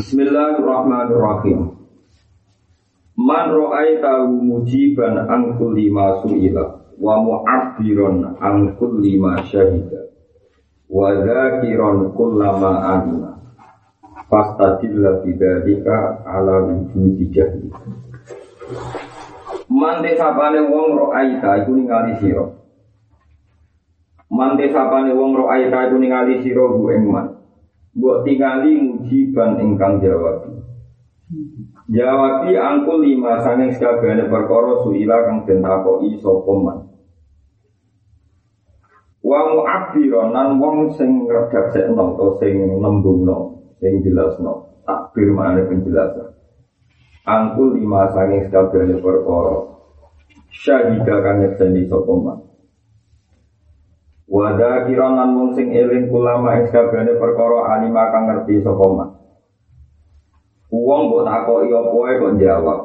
Bismillahirrahmanirrahim. Man ra'aitahu mujiban an kulli ma su'ila wa mu'abbiran an kulli ma syahida wa dzakiran kullama alima fastadilla bidzalika ala wujudi jahli. Man desapane wong ra'aita iku ningali sira. Man desapane wong ra'aita iku ningali sira bu ing Mbok tingali mujiban ingkang jawab. Jawabi angkul lima sanging sekabehane perkara suila kang den takoki sapa man. Wa mu'abbiron nan wong sing ngredaksekno utawa sing nembungno, sing jelasno, takbir penjelasan. Angkul lima sanging sekabehane perkara syahida kang nyekseni sapa man. Wada kironan mung sing eling ulama ing perkara alima kang ngerti sapa man. Wong mbok takoki apa wae kok jawab.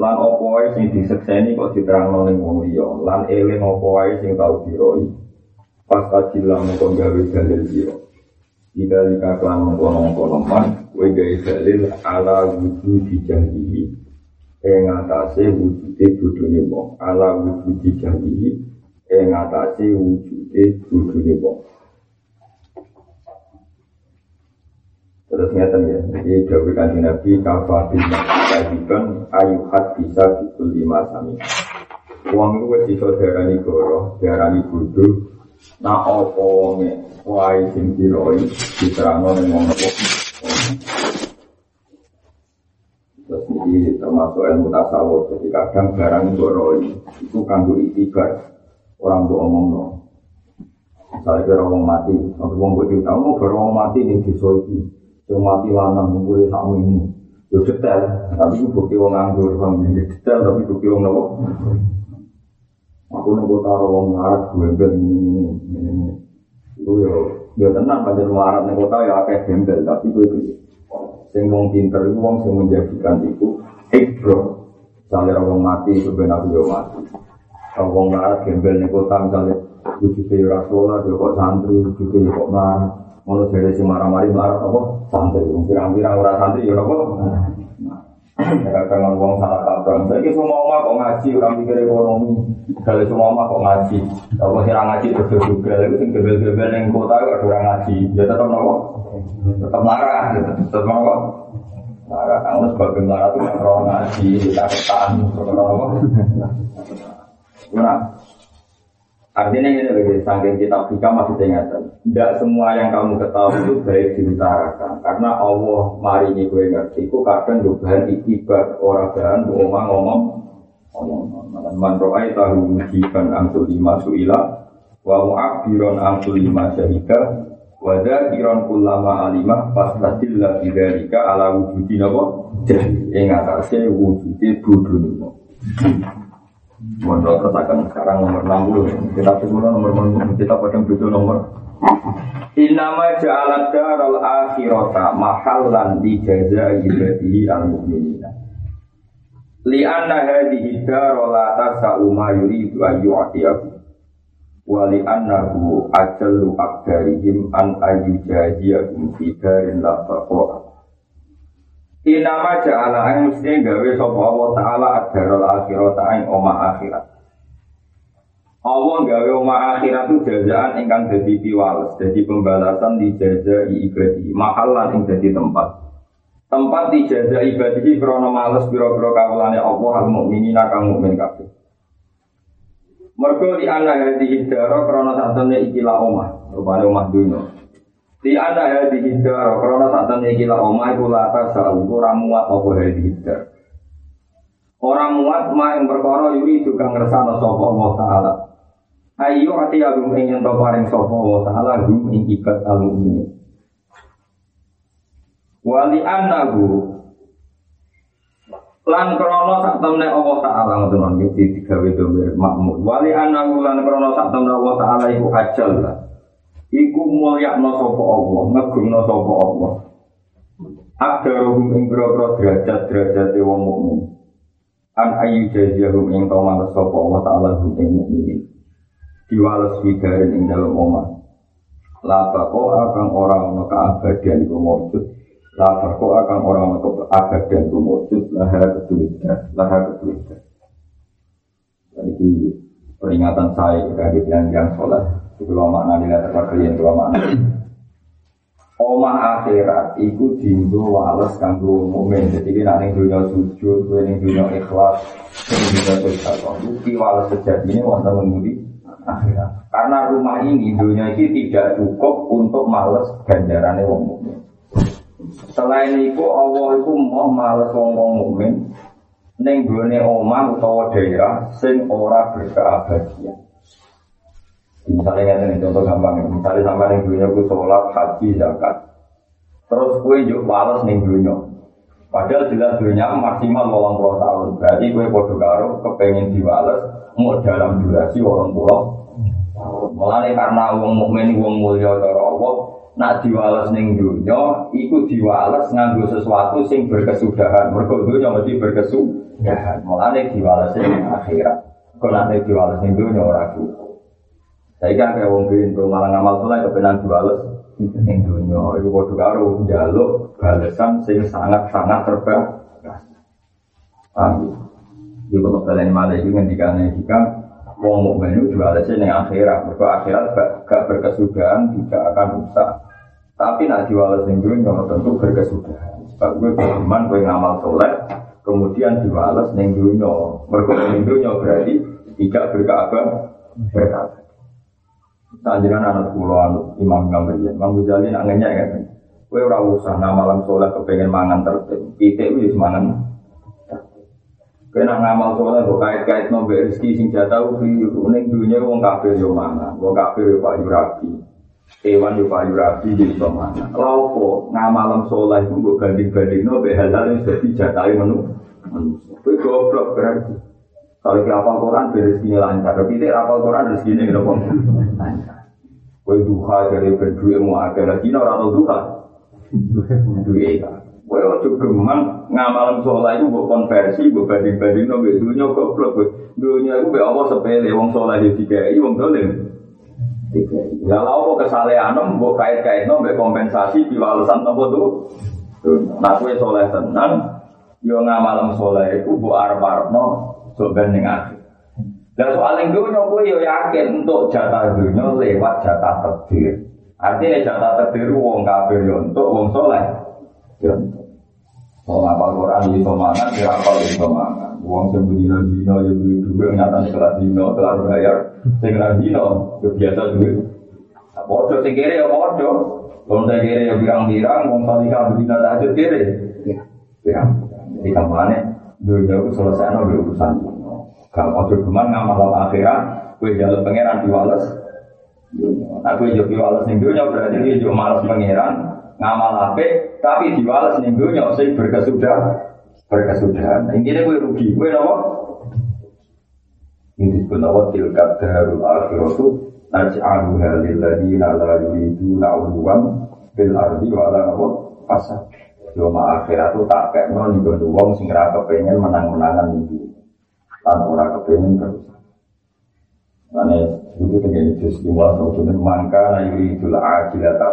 Lan apa wae sing disekseni kok diterangno ning wong liya. Lan eling apa wae sing tau diroi. Pas kajilah mengko gawe dalil sira. Ida lika klan mengkono-mengkono man, kowe gawe ala wujud dijanjihi. Ing atase wujude bodhone wong, ala wujud dijanjihi ing atase wujude wujudé wong. Terus ngeten ya, jadi dawuh kanjeng Nabi kafa bin kajiban ayuhat bisa bikul lima sami. Wong itu wis iso diarani goro, diarani bodoh. Nah apa wonge wae sing diroi diterangno ning wong. Terus ini termasuk ilmu tasawuf, jadi kadang barang goroi itu kanggo itibar orang buat omong no. Misalnya kira orang mati, aku mau buat cerita, mau kira orang mati di soiki, yang mati lanang mulai sama ini, yo detail, tapi bukti orang nganggur, bang, detail tapi bukti orang nopo. Aku nunggu taruh orang ngarat gue bel ini ini ini ini. Itu yo yo tenang pada ngarat nih kota ya akeh gembel, tapi gue itu sing wong pinter itu wong sing menjadikan itu ikbro. Misalnya orang mati itu benar yo mati. Kalau wong larat gembel nih kota misalnya wujudnya ya rasulah, dia kok santri, wujudnya ya kok marah. Mau jadi si marah-marah marah apa? Santri, pirang-pirang orang santri ya apa? Kadang wong salah kaprah. Saya semua oma kok ngaji, orang mikir ekonomi. Kalau semua oma kok ngaji, kalau sih ngaji terus juga, itu sing gebel-gebel yang kota itu orang ngaji. Ya tetap nopo, tetap marah, tetap nopo. Marah, kamu sebagai marah itu orang ngaji, kita ketan, orang Nah, artinya ini lebih saking kita kita masih ingatan. Tidak semua yang kamu ketahui itu baik diutarakan. Karena Allah mari ini gue ngerti. Itu kadang juga ikibat orang bahan ngomong ngomong ngomong. Roai tahu mujiban angsul lima suila wa mu'abiron angsul lima syahida wa kiron kulama alimah fastatillah bidarika ala wujudi nabo jadi ingatase wujudi budun Mondok katakan sekarang nomor 60 Kita semua nomor kita pada butuh nomor. Inama ja'alat daral akhirata mahallan di jaza ibadihi al mu'minina Lianna hadihi daral la tasa'u ma yuridu atiyahu Wa li'annahu ajallu akdarihim an ayu jaziyahum fi darin la Inama ja'ala ang mesti gawe sapa Allah taala ad-darul akhirat ing oma akhirat. Allah gawe oma akhirat itu jazaan ingkang dadi piwales, dadi pembalasan di jaza ibadi, mahalan ing dadi tempat. Tempat di jaza ibadi krana males pira-pira kawulane Allah al mukminina kang mukmin kabeh. Mergo di ana hadi dara krana satene ikilah omah, rupane omah dunya. Di anda ya di hidar, karena saat ini gila oma itu lata selalu orang muat apa ya di hidar. Orang muat ma yang berkoro yuri juga ngerasa no sopo Allah Taala. Ayo hati agung ingin to paring sopo Allah Taala gum ikat alu ini. Wali anahu lan krono sak temne Allah Taala ngoten nggih digawe domir makmur. Wali anahu lan krono sak temne Allah Taala iku ajal lah. Iku mulyakno sapa Allah, ngegungno sapa Allah. Akdaruhum ing boro derajat-derajat wong mukmin. An ayu jaziyahum ing tawala sapa Allah taala hum ing mukmin. Diwales figarin ing dalem omah. La bako akan ora ana kaabadian iku mawjud Lapar kok akan orang ke agak dan tumujud laha ketulisan, laha ketulisan. Jadi peringatan saya dari yang yang itu lama nanti lihat kalian dua makna. Oma akhirat iku dindo wales kanggo mukmin. Jadi ini nanti dunia sujud, ini dunia ikhlas, ini dunia sosial. Bukti wales sejati ini wonten mengundi akhirat. Karena rumah ini dunia ini tidak cukup untuk males ganjarannya wong mukmin. Selain itu Allah itu mau males wong wong mukmin. Neng gone omah utawa daerah sing ora berkeabadian. Misalnya ini contoh gampang, misalnya sama yang dunia ku sholat, haji, zakat. Terus kue yuk balas nih dunia. Padahal jelas dunia maksimal walang puluh tahun. Berarti kue podo karo kepengen diwales mau dalam durasi walang puluh Mulai karena uang mukmin uang mulia dari Allah, nak diwales ning dunia, ikut diwales nganggo sesuatu sing berkesudahan. Mergo dunia mesti berkesudahan. Mulai diwales ning akhirat. Kau nanti diwales ning dunia orang cukup. Saya kan kayak wong pintu malah ngamal soleh kebenan bales ning dunia itu padha karo njaluk balesan sing sangat-sangat terbaik. Paham ya? Di kalau kalian malah itu ngendikane jika wong mukmin itu jualannya ning akhirat, mergo akhirat gak, berkesudahan tidak akan rusak. Tapi nak jualan ning dunia tentu berkesudahan. Sebab gue beriman gue ngamal soleh, kemudian diwales ning dunia. Mergo ning dunia berarti tidak berkabar berkabar. Sanjiran anak pulau Imam Gambariyah, Imam Ghazali nak ngenyek kan. Kue ora usah nah malam soleh kepengen mangan tertib. Kita wis mangan. Kena ngamal soleh kok kait-kait nombe rezeki sing jatah fi ning dunya wong kafir yo mangan, wong kafir yo payu rapi. Hewan yo payu rapi di iso mangan. Lha opo ngamal soleh iku mbok banding-bandingno be halal wis dadi jatahe menu. Kue goblok berarti. Kalau kita hafal Quran, rezekinya lancar. Tapi tidak hafal Quran, rezekinya kita pun lancar. Kue duha dari berdua mau agak lagi, orang tahu duha. Duha ya. Kue ojo gemang ngamalan sholat itu buat konversi, buat banding-banding no dunia goblok. Dunia itu be Allah sepele, wong sholat itu tiga, wong dolim. Ya lalu kesalehan buat kait-kait no be kompensasi diwalesan nopo tuh. Nah kue sholat tenang, yo ngamalan sholat itu buat arab-arab no Sobat ning akhir. Dan soal yang dunia gue yo yakin untuk jatah dunia lewat jatah takdir. Artinya jatah takdir wong kafir yo untuk wong soleh. Yo untuk. Mau ngapal Quran di semangat, ya apal di semangat. Wong sing dino yo duwe duwe nyata kelas dino kelar bayar. Kelas dino yo biasa duwe. Bodoh sing kere yo bodoh. Wong sing kere yo birang-birang, wong salika bedina tahajud kere. Ya. Birang. Jadi kampanye dunia itu selesai no urusan dunia. Kalau ojo geman ngamal akhirat, kue jalur pangeran diwales. Nah kue jadi diwales ning dunia berarti dia juga malas pangeran ngamal ape, tapi diwales ning dunia sing berkesudah berkesudahan. Intinya kue rugi, kue nopo. Ini disebut nopo tilkat darul akhiratu naj'aluha lilladzina la yuriduna 'uluwan fil ardi wa la nopo fasad. Yoma akhirat itu tak kayak non di wong sing ora kepengen menang-menangan itu. Tan ora kepengen terus. Mane itu terjadi jus mual kemudian mangka na yuri itu ajilata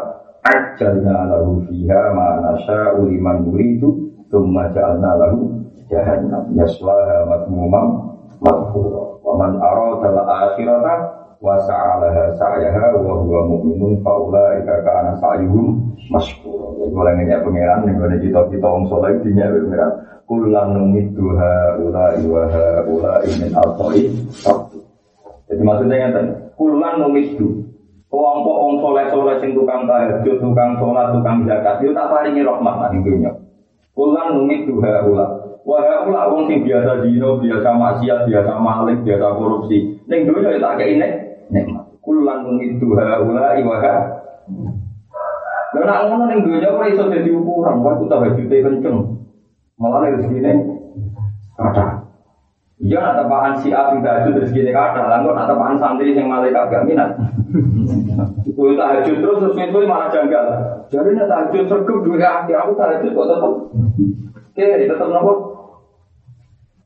ajalna lahu fiha ma nasya uliman yuridu thumma ja'alna lahu jahannam yaslaha madmumam madhura wa man arada al-akhirata wa sa'alaha sa'yaha wa huwa mu'minun fa ulaika kana sa'yuhum masykur. Jadi mulai nanya pangeran ning gone cita-cita wong saleh dinya pangeran. Kulan numidu ha ula wa ha ula min al-qai. Jadi maksudnya ngeten, kulan numidu kelompok wong soleh-soleh sing tukang tahajud, tukang sholat, tukang zakat, itu tak paringi rahmat nang dunya. Kulan numidu ha ula Wah, ula wong sing biasa dino, biasa maksiat, biasa maling, biasa korupsi. Ning dunya ya tak kei nikmat. Kulan numidu ha ula wa ha Lah nak ngono ning dunya ora iso dadi ukuran, wae ku tahajute kenceng. Malah rezekine kata. Iya nak si A sing tahajud rezekine kata, lah kok nak tepaan santri sing malaikat gak minat. Iku tahajud terus terus itu malah janggal. Jadi nak tahajud sergap duwe hati, aku tahajud kok tetep. Oke, tetep nopo?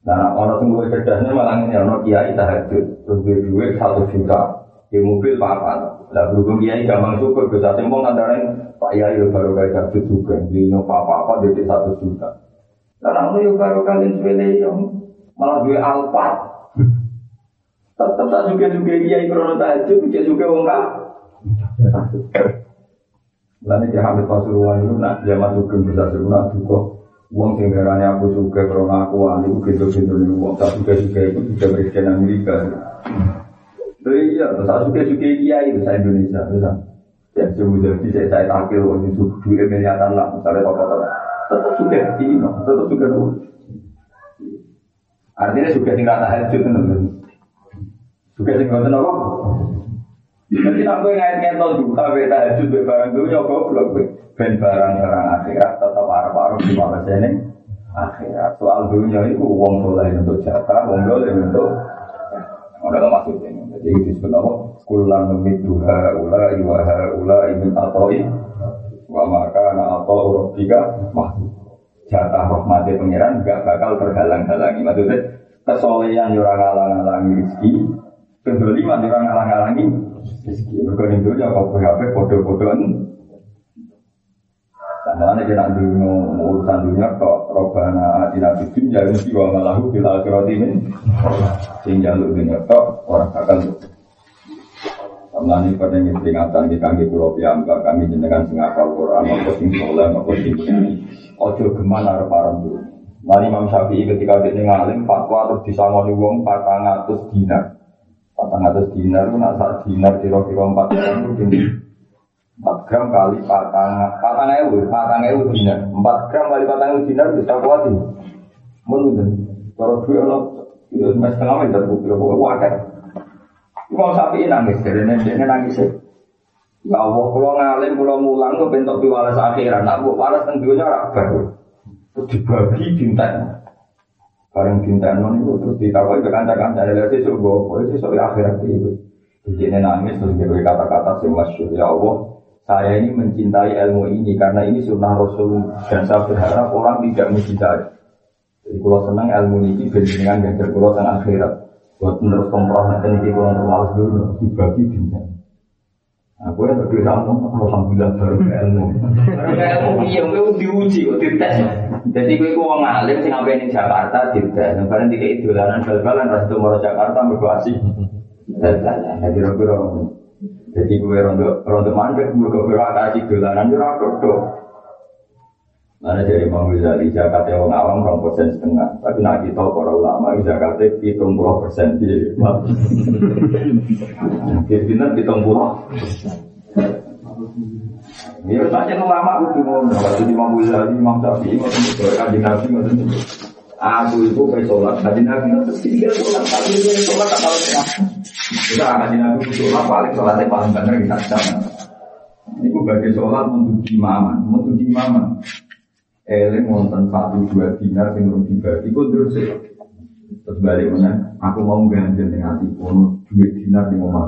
Nah, orang sing luwih cerdasnya malah ngene ono kiai tahajud, duwe duit satu juta, di mobil papat. Lah berhubung kiai gampang syukur, bisa sembong antara Pak Yai baru kayak satu juga, di apa apa dia satu juta. Karena itu baru kalian sepele yang malah dua alpat. Tetap tak juga kiai krono tahajud, dia juga enggak. Lalu dia hamil pasuruan itu nak dia masuk ke besar nak juga Uang sing aku suka karena aku wali gitu-gitu nih uang tak suka suka itu juga presiden Amerika. Jadi iya, saya suka suka kiai itu saya Indonesia, bisa. Ya sudah jadi saya tampil waktu itu dua miliaran lah, misalnya apa apa. Tetap suka ini, tetap suka dulu. Artinya suka tinggal tahajud teman Suka tinggal tenan apa? Jadi nak gue ngait-ngait nol juga, beta barang dulu nyokok belum ben barang-barang akhirat arep-arep di mana sini akhirat. Soal dunia itu uang soleh untuk jatah, uang soleh untuk ada maksudnya. Jadi itu disebut? Kulan memit duha ula iwaha ula imin atoi wa maka na atau urobika wah jatah rahmati pangeran gak bakal terhalang-halangi. Maksudnya kesolehan yura ngalang-halangi rezeki, kedoliman yura ngalang-halangi rezeki. Mereka itu ya kau PHP bodoh-bodohan Makanya kita dulu urusan dunia kok robana atina bidin ya mesti wa malahu fil akhirati min sehingga lu dunia kok orang akan Kamlani pada yang peringatan di kami pulau piamba kami jenengan sing apal Quran maupun sing soleh sing Ojo gemana reparan dulu. Mari Imam Syafi'i ketika dia ngalim fatwa terus disangoni wong patang atus dinar. Patang atus dinar itu nak saat dinar kira-kira empat itu 4 gram kali patang patang ewu patang ewu dinar 4 gram kali patang ewu dinar bisa kuat ini menurut kalau dua lo itu mas setengah meter bukti pokoknya wajar mau sapi nangis dari nenek nangis Ya Allah, kalau ngalim, kalau mulang, gue bentuk piwalas akhirat. Nak buat walas tentunya rabar. Terus dibagi dinten. Bareng dinten itu terus ditawarin ke kanca-kanca. Ada sesuk gue, sesuk akhirat itu. Jadi nangis terus gue kata-kata sih masyur. Ya Allah, saya ini mencintai ilmu ini karena ini sunnah Rasul dan saya berharap orang tidak mencintai. Jadi kalau senang ilmu ini dengan ganjar kalau senang akhirat. Buat menurut komproh nanti ini kalau terlalu dulu dibagi bintang. Aku yang lebih kamu, alhamdulillah baru ilmu. Karena ilmu iya, gue diuji, gue dites. Jadi gue gue ngalim sih ngapain di Jakarta. Yang paling tiga itu lalan bal-balan, mau Jakarta berkuasi. Dan jadi kira jadi gue rondo rondo mandek, gue gue kasih dolanan itu rondo. Mana dari Imam Ghazali zakatnya orang awam orang persen setengah, tapi nak kita para ulama zakatnya hitung puluh persen dia. Kita hitung puluh. Ya saja ulama itu mau, kalau Imam Ghazali, Imam Syafi'i, Imam Syafi'i, Imam Syafi'i, Aku itu kayak sholat, kaji nabi itu tiga sholat, tapi itu sholat tak tahu kenapa. Kita kaji nabi sholat paling sholatnya paling benar kita sana. Ini gue bagi sholat untuk imaman, untuk imaman. Eling nonton satu dua dinar yang belum dibagi, gue terus ya. Terus balik mana? Aku mau ganjil dengan hati dua dinar di rumah.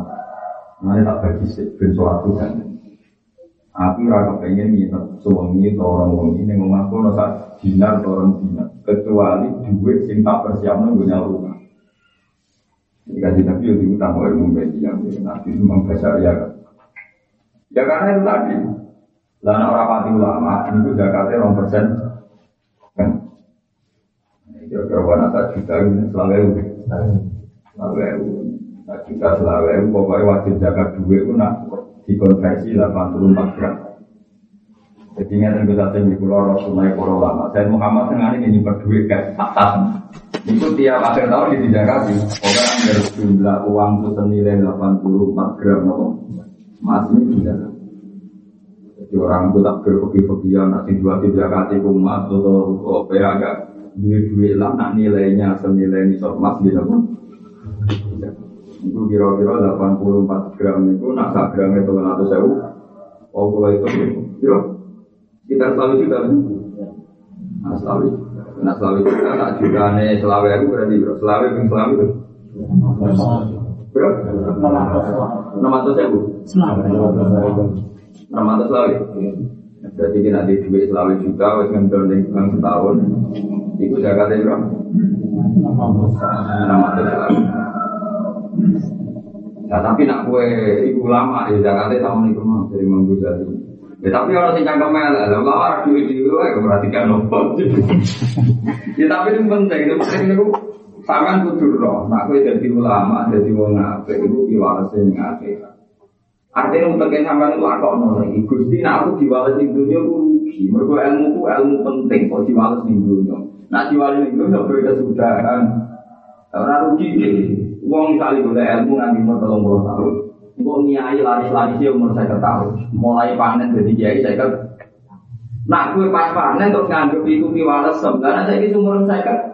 Nanti tak bagi sih, ben sholat ganjil. Aku rasa pengen nginep suami atau orang wangi ini ngomong aku rasa dinar atau orang dinar kecuali duit sing tak persiapkan gue rumah. Jika kita nabi itu utang ilmu media, nabi itu membaca ya. Ya karena itu tadi. Lana orang pati ulama itu zakatnya orang persen. Kan? Kira-kira wanita juta ini selalu ewu. Selalu. Nah juta selalu ewu. Pokoknya wajib zakat duit itu nak dikonversi 84 gram. Jadi ini yang kita di pulau Rasulullah para ulama. Saya Muhammad tengah ini duit kayak atas. Itu tiap akhir tahun di kasih. Orang dari jumlah uang itu senilai 84 gram apa? Mas ini tidak. Jadi orang itu tak berpikir-pikiran nanti dua tiga kali umat atau apa ya agak duit-duit lah nilainya senilai nisab gitu pun itu kira-kira 84 gram itu nak sak gram itu 100 sewu kalau itu kira kita selalu juga nah selalu nah selalu juga tak juga nih selalu itu berarti selalu yang selalu berapa? enam ratus sewu enam ratus jadi kita di duit selalu juta wes ngendor di setahun. Itu jaga berapa? enam ratus Ya tapi nak kue ibu lama ya Jakarta sama nih mah dari manggu jadi. Ya tapi orang sing cangkem lah, lah orang duit di luar perhatikan nopo. Ya tapi itu penting, itu penting itu Sampean kudu roh, nak kowe dadi ulama, dadi wong apik iku piwalese ning akhirat. Artinya untuk yang sampean itu akok lagi. Gusti, nak aku diwales di dunia aku rugi. Mereka ilmu ku ilmu penting kok diwales di dunia. Nak diwales di dunia beri kesudahan. Orang rugi deh. Uang kali boleh ilmu nanti mau tolong puluh tahun. Engkau niai laris-laris umur saya tahun. Mulai panen jadi kiai saya Nak gue pas panen terus nganggep itu piwales sebenarnya saya itu umur saya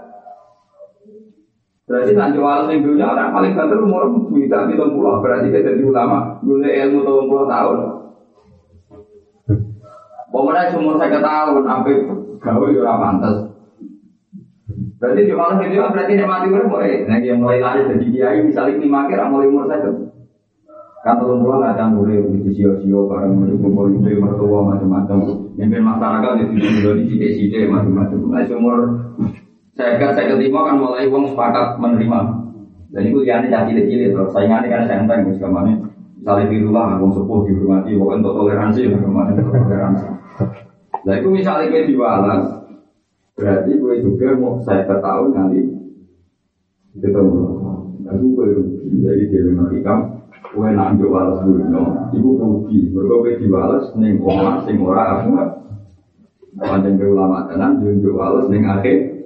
Berarti nak jual yang dunia orang paling banter umur bisa di pulau. Berarti kita jadi ulama, guna ilmu tahun puluh tahun. Pemenang umur saya tahun, sampai gawe ya pantas. Berarti jual yang dunia berarti dia mati umur mulai. Nah yang mulai lari jadi kiai misalnya lima kira mulai umur saya kan puluh nggak ada mulai di sio-sio bareng kumpul itu mertua macam-macam. Mimpin masyarakat di sini di sini macam-macam. Nah umur saya kan saya keterima kan mulai uang sepakat menerima. Dan itu yang jadi cilik-cilik terus saingannya kan senteng wis ke mana. Misalnya di rumah uang sepuh dihormati, pokoknya untuk toleransi lah ke mana toleransi. Nah itu misalnya gue diwalas, berarti gue juga mau saya ketahui nanti ketemu. Nah itu gue rugi, di rumah ikam, gue nak dulu, no. Ibu rugi, mereka gue diwalas, neng orang, sing ora aku nggak. Panjang ke ulama tenan, junjuk walas neng akhir,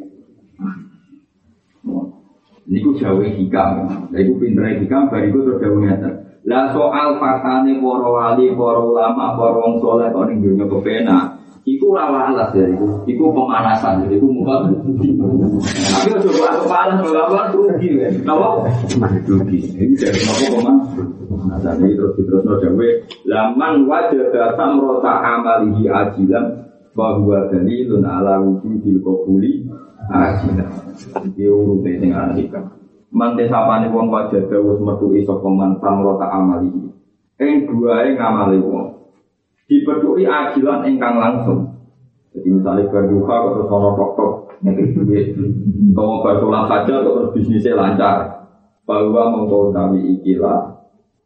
Niku jawa hikam. Lah iku pintere hikam bariku terus jawa ngeten. Lah soal faktane para wali, para ulama, para wong saleh kok ning dunya kepena. Iku ora alas ya iku. Iku pemanasan, iku muka. Tapi aja kok aku panas bawa rugi ya. Napa? Rugi. Ini jadi napa Nah, ini terus terus no jawa. Laman wajah samrota amalihi ajilan bahwa dalilun ala wujudil qabuli ajilan. Iki urute sing arika. Mante sapane wong wajah dawuh metu iso peman samrota amali. Ing duae ngamali wong. Dipethuki ajilan ingkang langsung. Jadi misalnya berduka atau sono tok-tok ngekik duit. Kalau bersolat saja terus bisnisnya lancar. Bahwa mengkodawi ikilah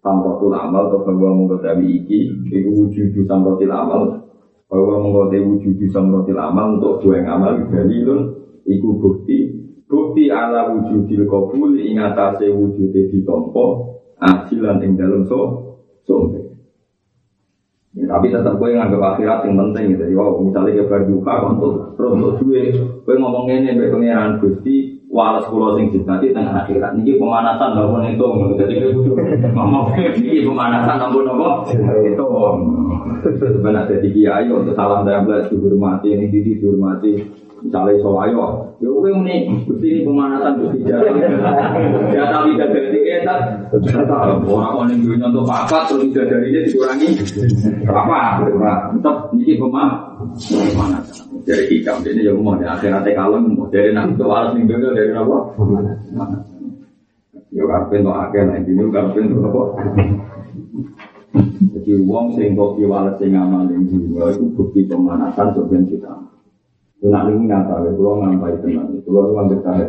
samrotul amal atau bahwa mengkodawi iki itu wujud samrotil amal bahwa mengkodawi wujud samrotil amal untuk dua yang amal dalilun iku bukti bukti ala wujudil kabul ing atase wujude ditampa ajilan ing dalem so sombe ya, tapi tetap gue nganggap akhirat yang penting gitu. Ya, misalnya kabar duka untuk terus duit, gue ngomong ini baik pengiran gusti, walas pulau sing nanti tengah akhirat. Niki pemanasan namun itu, butuh ngomong ini pemanasan namun nopo itu. Sebenarnya jadi kiai untuk salam belas dihormati, ini dihormati. Misalnya iso ayo, ya kowe ini gusti ini pemanasan gusti jalan. Ya tapi dari etat. Orang orang yang dunia untuk apa terus tidak dari dia dikurangi apa? Tetap ini pemanasan. Dari hikam ini ya mau di akhiratnya kalem, dari nak itu harus minggu dari apa? Ya karpen tuh akeh nah ini karpen tuh apa? Jadi sing kok sing amal yang jiwa itu bukti pemanasan sebenarnya kita. Nak ini nyata, ya kalau ngampai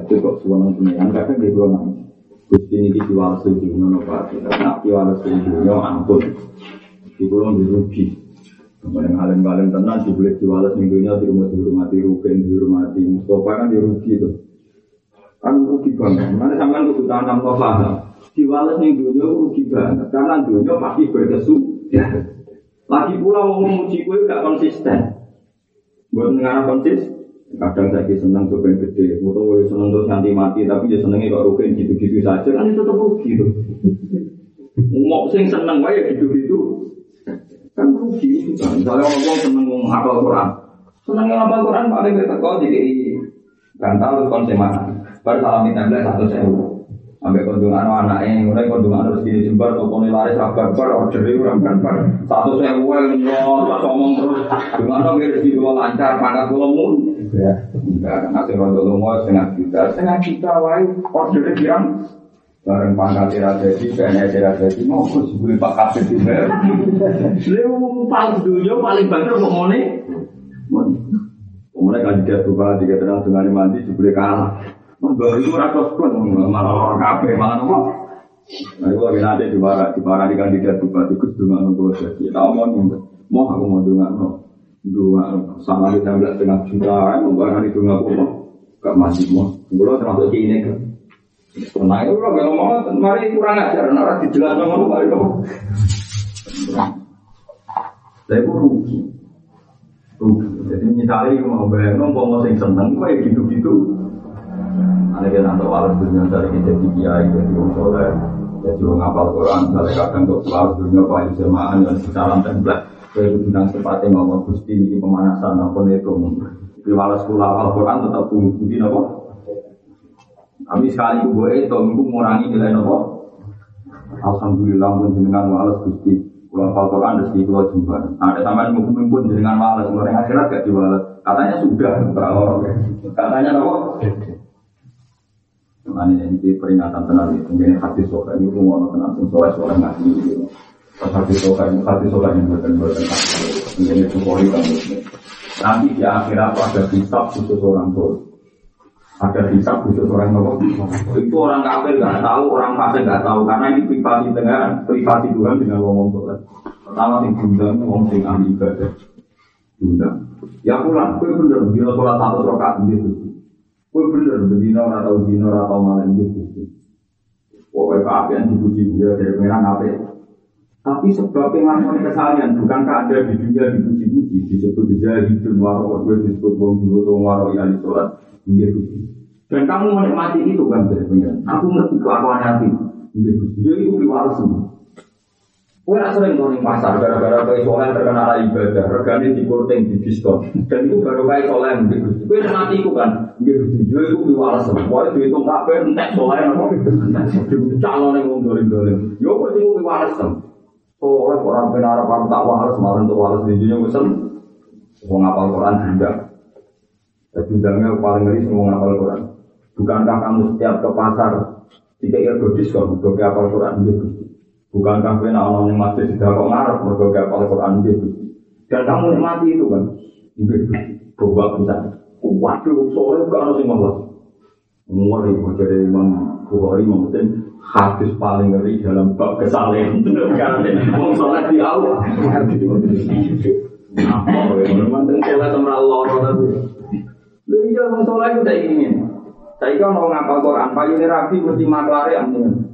kok suara pengiran, kadang dia kalau nangis. Gusti ini diwales sejunya no pak. Nak diwales sejunya ampun. Di. Kemudian alim-alim tenang, dibeli diwales minggunya di rumah dihormati Mustafa kan dirugi itu. Kan rugi banget. Mana sampean kudu tanam no paham. Diwales minggunya rugi banget. Karena dunia pasti berkesu. Lagi pula mau memuji gue gak konsisten. Buat negara konsis, kadang saya senang coba gede, atau senang terus nanti mati, tapi dia senengnya kok rugi gitu-gitu saja, kan itu tetap rugi tuh. Mau sing seneng ya gitu-gitu, kan rugi kan. Misalnya orang seneng hafal Quran, seneng hafal Quran paling kita kau jadi bantal terus konsemaan. Baru salam minta satu sewu. Sampai kondungan anaknya, mulai kondungan harus gini jembar, tokonya laris rabar bar, order itu rabar bar. Satu saya uang, nyol, ngomong terus. Gimana nggak rezeki gue lancar, panas gue lemun. Ya, enggak, nanti rondo lumo setengah juta, setengah juta, wae ordernya bilang bareng pangkat tidak jadi, tidak jadi, mau aku sebelum Pak Kasih di mer. Lu paling dulu paling banter nih. Kemudian kandidat berubah tiga tenang dengan mandi sebelum kalah. Mbak itu rata pun malah orang kafe malah nopo. Nah, itu lagi nanti di mana di mana di kandidat bupati Gus Dungan Nukulo jadi. Tahu mau nih, mau aku mau Dungan no, dua sama kita nggak setengah juta, mau barang itu nggak mau, gak masih mau. Gue termasuk ini kan. Nah itu kalau ngomong, mari kurang ajar, nara dijelaskan ngomong mari kamu. Saya pun rugi. Rugi. Jadi misalnya mau bayar ngomong mau sing seneng, kayak gitu-gitu. Ada yang nanti walau dunia dari kita di kiai jadi orang soleh, jadi orang ngapal Quran. Misalnya kadang kok walau dunia paling semaan dan secara template. Kayak itu bilang sepatnya ngomong gusti ini pemanasan apa itu. Di walau sekolah al Quran tetap bukti apa. Tapi sekali gue itu, itu mengurangi nilai apa. Alhamdulillah menjenengan walau gusti. Kalau al Quran rezeki kalau jumpa. Ada sama yang mungkin pun jenengan walau. Orang akhirat gak diwales. Katanya sudah, katanya Makanya ini peringatan tenang itu, ini hati soka ini rumah tenang, pun soleh soleh ngaji gitu. Pas hati soka ini hati soka ini bukan bukan ini itu kori kan. Nanti di akhirat ada kitab khusus orang tua. Ada kitab khusus orang tua. Itu orang kafir nggak tahu, orang fasik nggak tahu karena ini privasi dengan privasi Tuhan dengan ngomong soleh. Pertama sing diundang ngomong sing ahli ibadah. Diundang. Ya pulang, gue bener, bila sholat satu rakaat gitu. Kue bener, bedino ora tau dino ora tau malam gitu. Pokoknya keapian dipuji dia dari merah ngape. Tapi sebab pengakuan kesalahan bukankah ada di dunia dipuji-puji disebut jahidun waro gue disebut wong juga tuh yang sholat gitu. Dan kamu menikmati itu kan pengiran. Aku ngerti kelakuan hati. Jadi itu piwal semua. Kue nak sering nonton pasar gara-gara kue soleh terkenal ibadah, regane di kurting di diskon, dan itu baru kue soleh gitu. Kue nanti itu kan, gitu. Entek calon penara paru tak ngapal Quran juga. Dan bidangnya paling ngeri semua ngapal Quran. Bukankah kamu setiap ke pasar tidak ilmu diskon, bukan ngapal Quran gitu. Bukan kan kena orang yang masih tidak kok ngarep mereka gak apal Quran itu. Dan kamu nikmati itu kan. Coba bisa. Waduh, sore bukan harus lima belas. Ngeri, jadi Imam Bukhari mungkin hadis paling ngeri dalam bab kesalahan. Karena mau sholat di awal. Apa? Memang sholat sama Allah. Lu iya, mau sholat itu ingin. Saya kan mau ngapal Quran, payu rapi mesti maklare.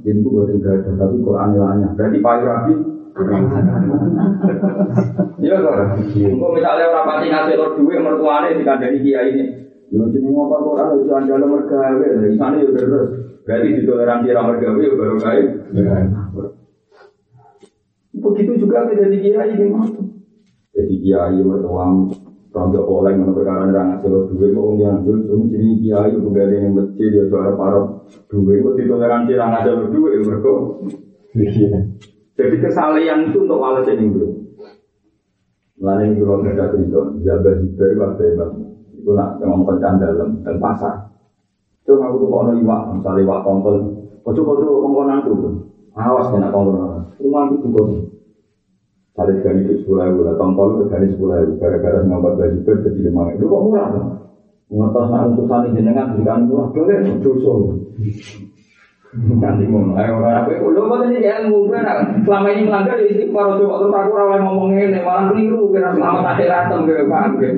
Jadi itu buat ada, tapi Quran ilahnya. Berarti payu rapi. Iya kan? Engkau misalnya orang pati ngasih lo duit mertuane dikandani kiai ini. Yo jeneng ngapal Quran itu andal mergawe, sana yo terus. Berarti ditoleransi ra mergawe yo baru kae. Begitu juga jadi kiai ini Jadi kiai mertuamu Rambut oleh mana perkara orang ngasih lo duit, kok yang jual cuma jadi kiai ada yang betul dia suara parah duit, kok ditoleransi orang ngasih lo duit, mereka. Jadi kesalahan itu untuk alas ini bro. Lain itu kalau nggak ada cerita, jabat jibar waktu hebat. Itu nak yang pecahan dalam dan pasar. Itu aku tuh kalau iwak, misalnya iwak tongkol, kocok kocok kongkonan tuh, awas kena kongkonan. Rumah itu tuh Salih gani itu sepuluh ribu, lah tongkol itu gani sepuluh ribu, gara-gara ngambil baju ber jadi lima Itu kok murah? Mengetos nak saling jenengan berikan murah, boleh dosa. Nanti ayo orang apa itu? Lo mau ini ilmu kan? Selama ini melanggar ya ini baru coba terus aku rawat ngomong ini, malah keliru kira selama akhirat enggak paham kan?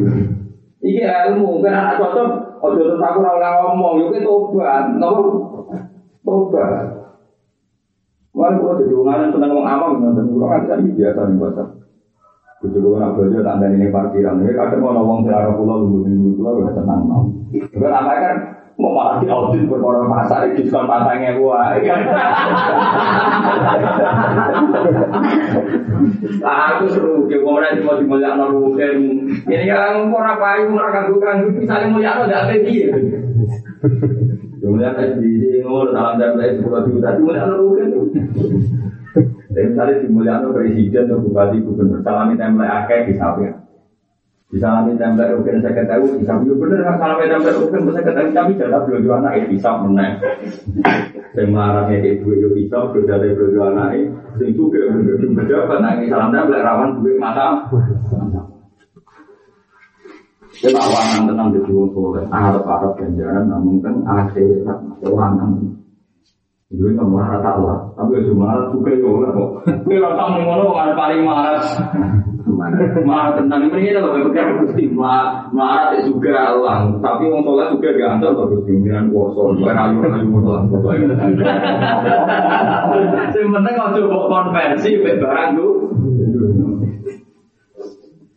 Iki ilmu kan anak cocok, ojo terus aku rawat ngomong, yuk kita tobat, nopo tobat. Kalau jadi seneng wong awam nonton pulau kan jadi biasa nih bahasa. Belajar tak ada ini parkiran. Kadang mau ngomong secara pulau lu nih pulau udah tenang mau. Apa kan mau malah di audit berkorban pasar diskon pasangnya gua. Aku seru, dia mau nanti mau dimuliakan rugen. Ini kan mau apa ibu mereka bukan misalnya mulia tidak ada dia. Kemudian SBC ngomong salam dan baik sepuluh juta, kemudian rugen. Tapi misalnya dimuliakan presiden atau bupati gubernur, salami template akeh bisa ya. Bisa salami template rugen saya ketahui, bisa ya bener kan salami template rugen saya ketahui, tapi jatah belum anak ya bisa menang. Saya melarangnya kayak dua yo bisa, belum dari dua anak ini, sing juga belum berjabat, nanti salam template rawan duit mata. Kita awanan tenang di dua soleh, Arab Arab ganjaran, namun kan akhirat, awanan. Itu yang marah tak lah, tapi ya marah juga ya lah kok. Tapi rasa ngono kok paling marah. Marah tentang ini kita loh, bukan gusti marah itu juga lah. Tapi mau sholat juga ada loh gusti miran. Bukan ayu ayu foto ini. Sebenarnya kalau coba konversi barang tuh.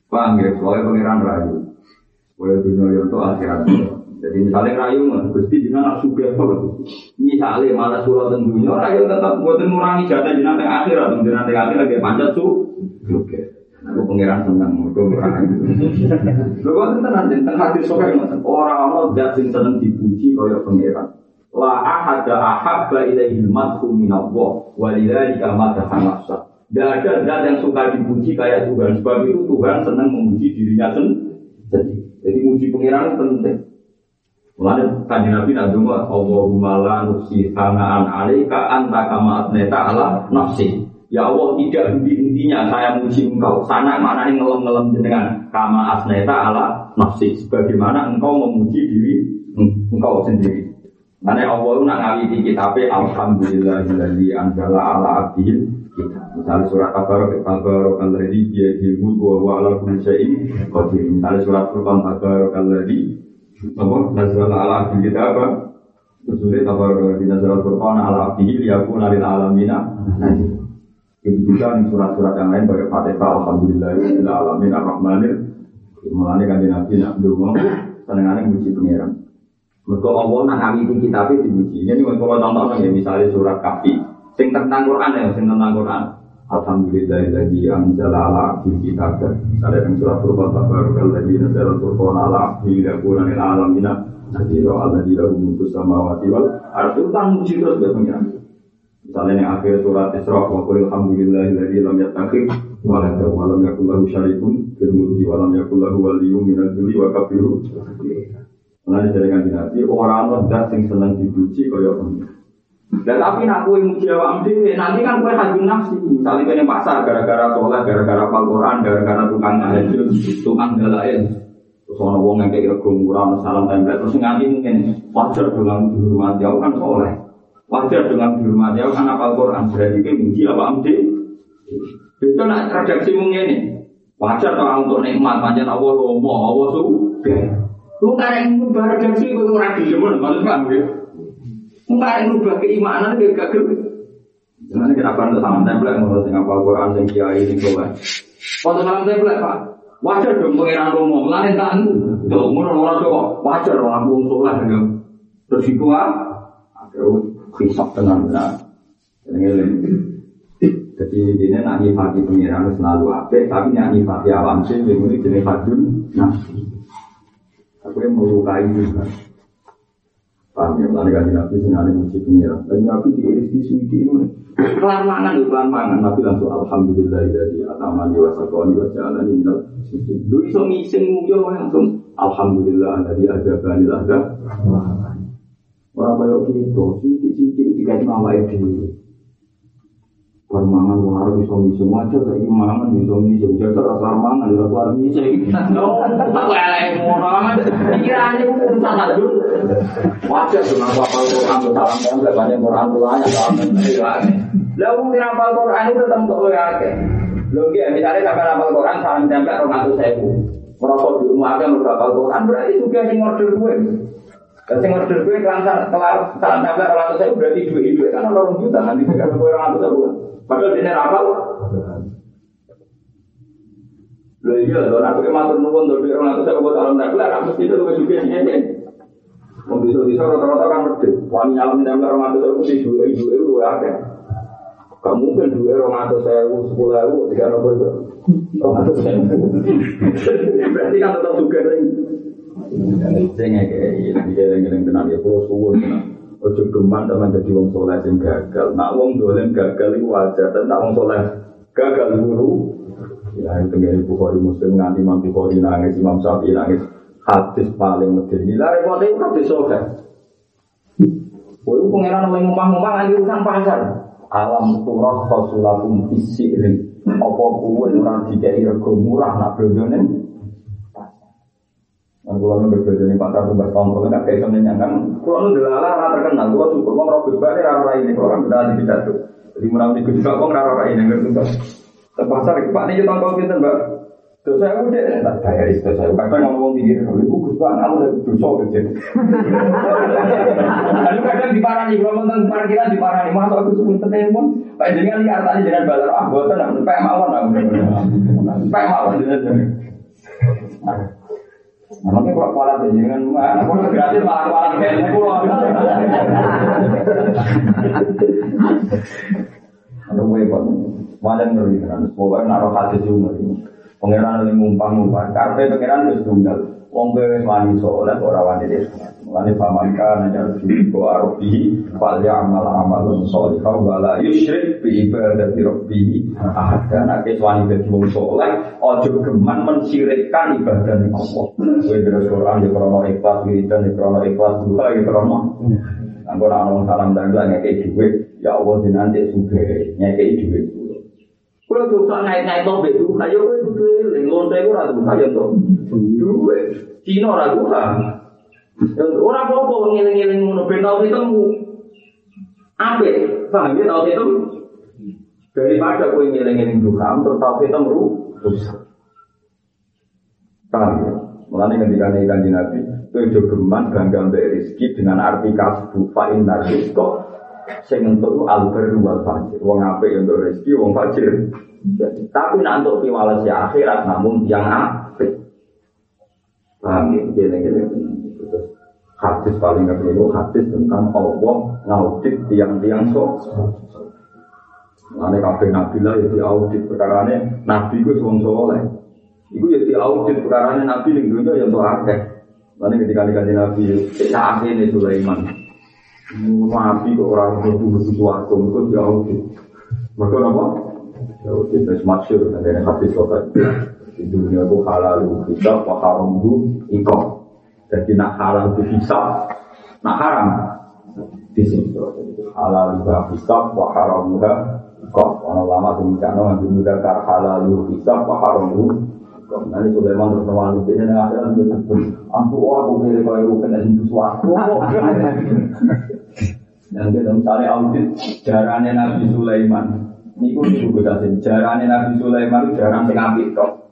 Paham ya, soalnya pengiran rayu. Boleh dunia itu akhirat. Jadi misalnya rayu nggak, gusti nak suka apa Misalnya malah surat tentunya rayu tetap buat mengurangi jatah jinak yang akhir atau jinak yang akhir lagi panjat su. Oke. Aku pengiran senang, aku rayu. Lalu itu nanti tentang hati sokai orang orang jatuh senang dipuji kaya pengiran. La ahada ahabba ilaihi madhu minallah walidhalika madaha nafsa. Tidak ada zat yang suka dipuji kayak Tuhan. Sebab itu Tuhan senang memuji dirinya sendiri. Jadi muji pengiran penting. Mulanya kanji Nabi nak dungo Allahumma la nusi hanaan alaika anta kama atneta ala nafsi. Ya Allah tidak henti-hentinya saya muji engkau. Sana mana ini ngelem-ngelem jenengan kama asneta ala nafsi. Sebagaimana engkau memuji diri engkau sendiri. Mana Allah nak ngawiti kitabnya Alhamdulillahilladzi anjala ala abdihil Misalnya surat Tabarok, Tabarok alladzi biyadil mulku wa ala kulli syai'in qadir. Misalnya surat Furqan, Tabarok alladzi apa nazar ala abdi kita apa Rasulullah tabar di nazar al-Qur'an ala abdi liyakuna lil alamina itu juga di surat-surat yang lain bagi Fatihah Alhamdulillah lil alamin ar-rahmanir mulane kan nabi nak ndonga senengane muji pangeran mergo Allah nak ngawiti kitab dipuji ini kalau contoh ya misalnya surat kafi sing tentang Quran ya sing tentang Quran Alhamdulillahilladzi anzala ala abdi kitab. Misalnya yang surat Furqan tabarakal ladzi nazala al-Furqan ala abdi liyakuna lil alamin nadhira alladzi lahu mulku samawati ardi. Itu kan muji terus ya pengiran. Misalnya yang akhir surat Isra wa qul alhamdulillahilladzi lam yattakhidh walada wa lam yakul lahu syarikun fil mulki wa lam yakul lahu waliyyun minal dhulli wa kafiru. Nah, dari kanjeng Nabi, orang-orang sing seneng dipuji kaya pengiran. Dan tapi nak kue muji awak dhewe, nanti kan kue hajun nafsi. Misalnya kue pasar gara-gara sholat, gara-gara Al-Quran, gara-gara tukang tahajud, tukang dalail. Terus orang wong yang kayak murah, salam tempel, terus nganti mungkin wajar dengan dihormati aku kan soleh. Wajar dengan dihormati aku kan apal Quran. Berarti kue muji awak amdi. Itu nak redaksi mungkin ini. Wajar kalau untuk nikmat, panjang Allah lomo, Allah suka. Lu yang ngubah redaksi, itu orang dijemun, maksudnya ya. Enggak yang rubah keimanan dia gede. Jangan kita akan salam template ngurus dengan apa Quran yang kiai ini coba. Kalau salam template pak, wajar dong pengiran romo, melalui tak mulai orang coba wajar orang sholat dengan terus itu akhirnya kisah tenang benar. Jadi ini nak nyifati pengiran selalu apik, tapi nak nyifati awam sih, ini jenis hadun nafsi. Aku yang melukai juga. Paham ya, lalu kan nabi sengaja muji pengira. Dan nabi diiris di suci ini. Kelar mangan, kelar mangan. Nabi langsung alhamdulillah dari atamani wa sakoni wa jalani minal suci. Lu iso ngising muyo langsung alhamdulillah dari ada banil ada. Orang kaya gitu, sidik-sidik dikasih nama itu. Permangan wong arep iso ngising wajar saiki mangan iso ngising jajar rasa mangan ora keluar ngising. Oh, tak elek ngono. Pikirane urusan lanjut. Wajar dengan apa Quran dalam kan banyak Quran banyak dalam pikirane. Lah wong sing hafal Quran itu tetep kok luwih akeh. Lho nggih misalnya hafal Quran salam tempel 200.000. Merasa di rumah aja mereka hafal Quran berarti juga sing order gue. Dan sing order gue kelar salam tempel 200.000 berarti duit-duit kan orang juta nanti kan 200.000. Padahal dia rapal. Lho iya, lho aku ke matur nuwun to orang itu saya buat alam tak kelar, mesti itu lebih juga sini aja. Wong bisa-bisa rata-rata kan medhit. Wani nyalem nempel orang itu saya ibu itu ya. Gak mungkin dua orang atau saya sepuluh ribu tiga. Orang saya. Berarti kan tetap juga nih. Ini dia yang tenang ya, pulau suwun tenang. Ojo geman teman jadi wong soleh sing gagal. Nak wong dolen gagal itu wajar. Dan nak wong soleh gagal guru. Ya itu gini Bukhari Muslim nganti Imam Bukhari nangis, Imam Syafi'i nangis. Hadis paling medeni. Lah repotnya itu hadis soleh. Kowe pengeran oleh ngomong-ngomong nganti urusan pasar. Alam turah fasulakum isirin. Apa kuwe ora dikai rego murah nak blondone? Kan kalau nu berbeda nih pasar tuh bahas tahun kalau nggak kayak semuanya kan. Kalau nu delala rata terkenal, kalau syukur mau robot balik rara ini kalau kan beda di pidato. Jadi menang di juga kok rara ini ngerti kan. Terpaksa pak nih kita tahu kita mbak. Terus saya udah tak bayar itu saya kadang ngomong pikir kalau ibu gus bang aku udah dosa kerja. Lalu kadang diparani kalau tentang parkiran diparani masa aku sebut telepon. Pak jangan lihat tadi jangan balar ah buatan sampai mawon. Sampai mawon jangan. Namanya kalau kualat ya, jangan mana kalau gratis malah kualat kayak pulau. Ada webon, malah ngeri kan, pokoknya naruh hati juga ini. Pangeran ini ngumpang-ngumpang, karpe pangeran itu tunggal. Wong wis wani saleh ora wani desa. Mulane pamangka najar ko arabi fal ya'mal amalun shalihah wa yusyrik bi ibadati rabbih ahad. Karena kes wani dadi wong geman mensirikkan ibadah ning Allah. Kowe terus Quran di krono ikhlas wiridan di krono ikhlas duha di krono. Anggo salam dan ngekek dhuwit, ya Allah dinanti sugih ngekek dhuwit. Kalau dosa ngait-ngait to mbek duha, ya kowe kudu duha ya to. Cina duha. Ora apa-apa ngiling-ngiling ngono ben tau ketemu. Apik, paham ya tau ketemu. Daripada kowe ngiling-ngiling duha, terus tau ketemu rusak. Paham ya? Mulane ketika kanjeng Nabi, kowe aja geman ganggang mbek rezeki dengan arti kasbu fa innar rizqa sing entuk alber wal fajir. Wong apik ya untuk rezeki, wong fajir. Tapi nak untuk piwales ya akhirat namun yang apik. Paham ya? Gini-gini. Hadis paling keliru hadis tentang Allah ngaudit tiang-tiang sok. Mulane kabeh nabi lah ya audit perkarane nabi ku wong soleh. Iku ya diaudit perkarane nabi ning dunya ya untuk akeh. Mulane ketika dikasih nabi saat ini Sulaiman. Nabi kok orang betul-betul suatu itu diaudit. Mereka apa? Diaudit dan masyur ada hadis sobat. Di dunia itu halal wa haram itu ikut. Jadi nak halal itu hisab, nak haram di sini. Halal itu hisab, wa haram itu ikut. Orang lama demikian, orang demikian halal itu hisab, wa haram itu Nanti Sulaiman terus nawang itu ini akhirnya itu terbun. Aku aku kira kau itu kena sesuatu. Yang kita misalnya audit jarannya Nabi Sulaiman. Niku juga kasih jarannya Nabi Sulaiman jarang sing apik kok.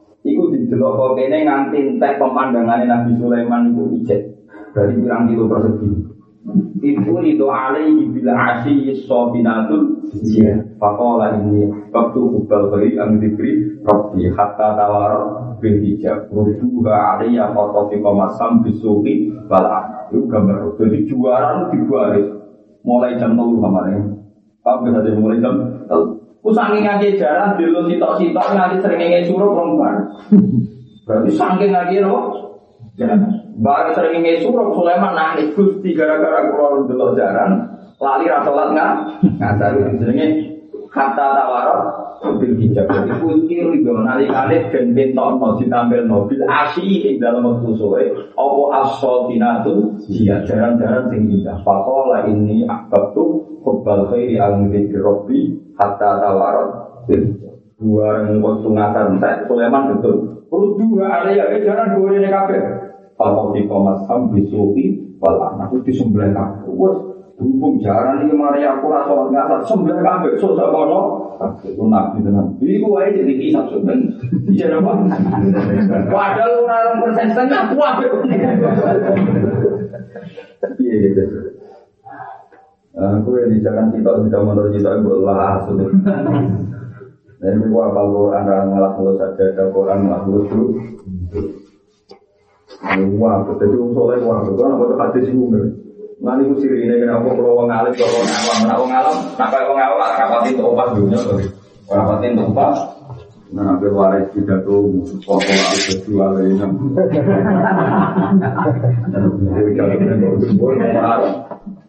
Iku didelok kok kene nganti entek pemandangannya Nabi Sulaiman iku ijek. Dari pirang kilo persegi. Itu itu alaihi bila asyi sobinatul Iya, fakola ini waktu kubal beri ang diberi Rabbi hatta tawar bil hijab. Alaiya foto fi komasam bisuki balak Itu gambar Jadi juara itu dibuaris. Mulai jam 3 kemarin. Paham gak mulai jam 3 Kusangi ngaji jalan dulu sitok-sitok Nanti sering ngajin suruh perempuan Berarti saking ngaji no Barang sering ngajin suruh Sulaiman nangis Gusti gara-gara kurang dulu jalan lali ra salat nggak ngadar jenenge kata tawarok bil hijab. Kukir itu nali kali dan bentono ditampil mobil asih ing dalam waktu sore apa asal tinatu dia jarang-jarang sing indah fakola ini akab tu kebal khairi al dzikri rabbi hatta dua yang waktu ngadar entek Sulaiman betul. Perlu dua ada ya jarang dua ini kalau di komas ham bisuki walah aku disembelih kabeh Berhubung jarang ini mari aku rasa ngasar sembilan kabeh susah kono. Itu nabi tenan. Iku wae jadi kisah sebenarnya. Iya apa? Padahal orang persen setengah kuat. Iya gitu. Aku yang kita sudah menurut kita gue lah sudah. Dan ini gua orang ngalah lu saja ada Quran ngalah lu tuh. Wah, jadi orang soleh wah, itu kan apa tuh Nanti ku siri ini kenapa kalau wong alim kalau wong awam, wong alam, wong awam rapatin tuh opas dunia, rapatin tuh opas. Nah, hampir waris tidak tuh pokok aku berjual ini.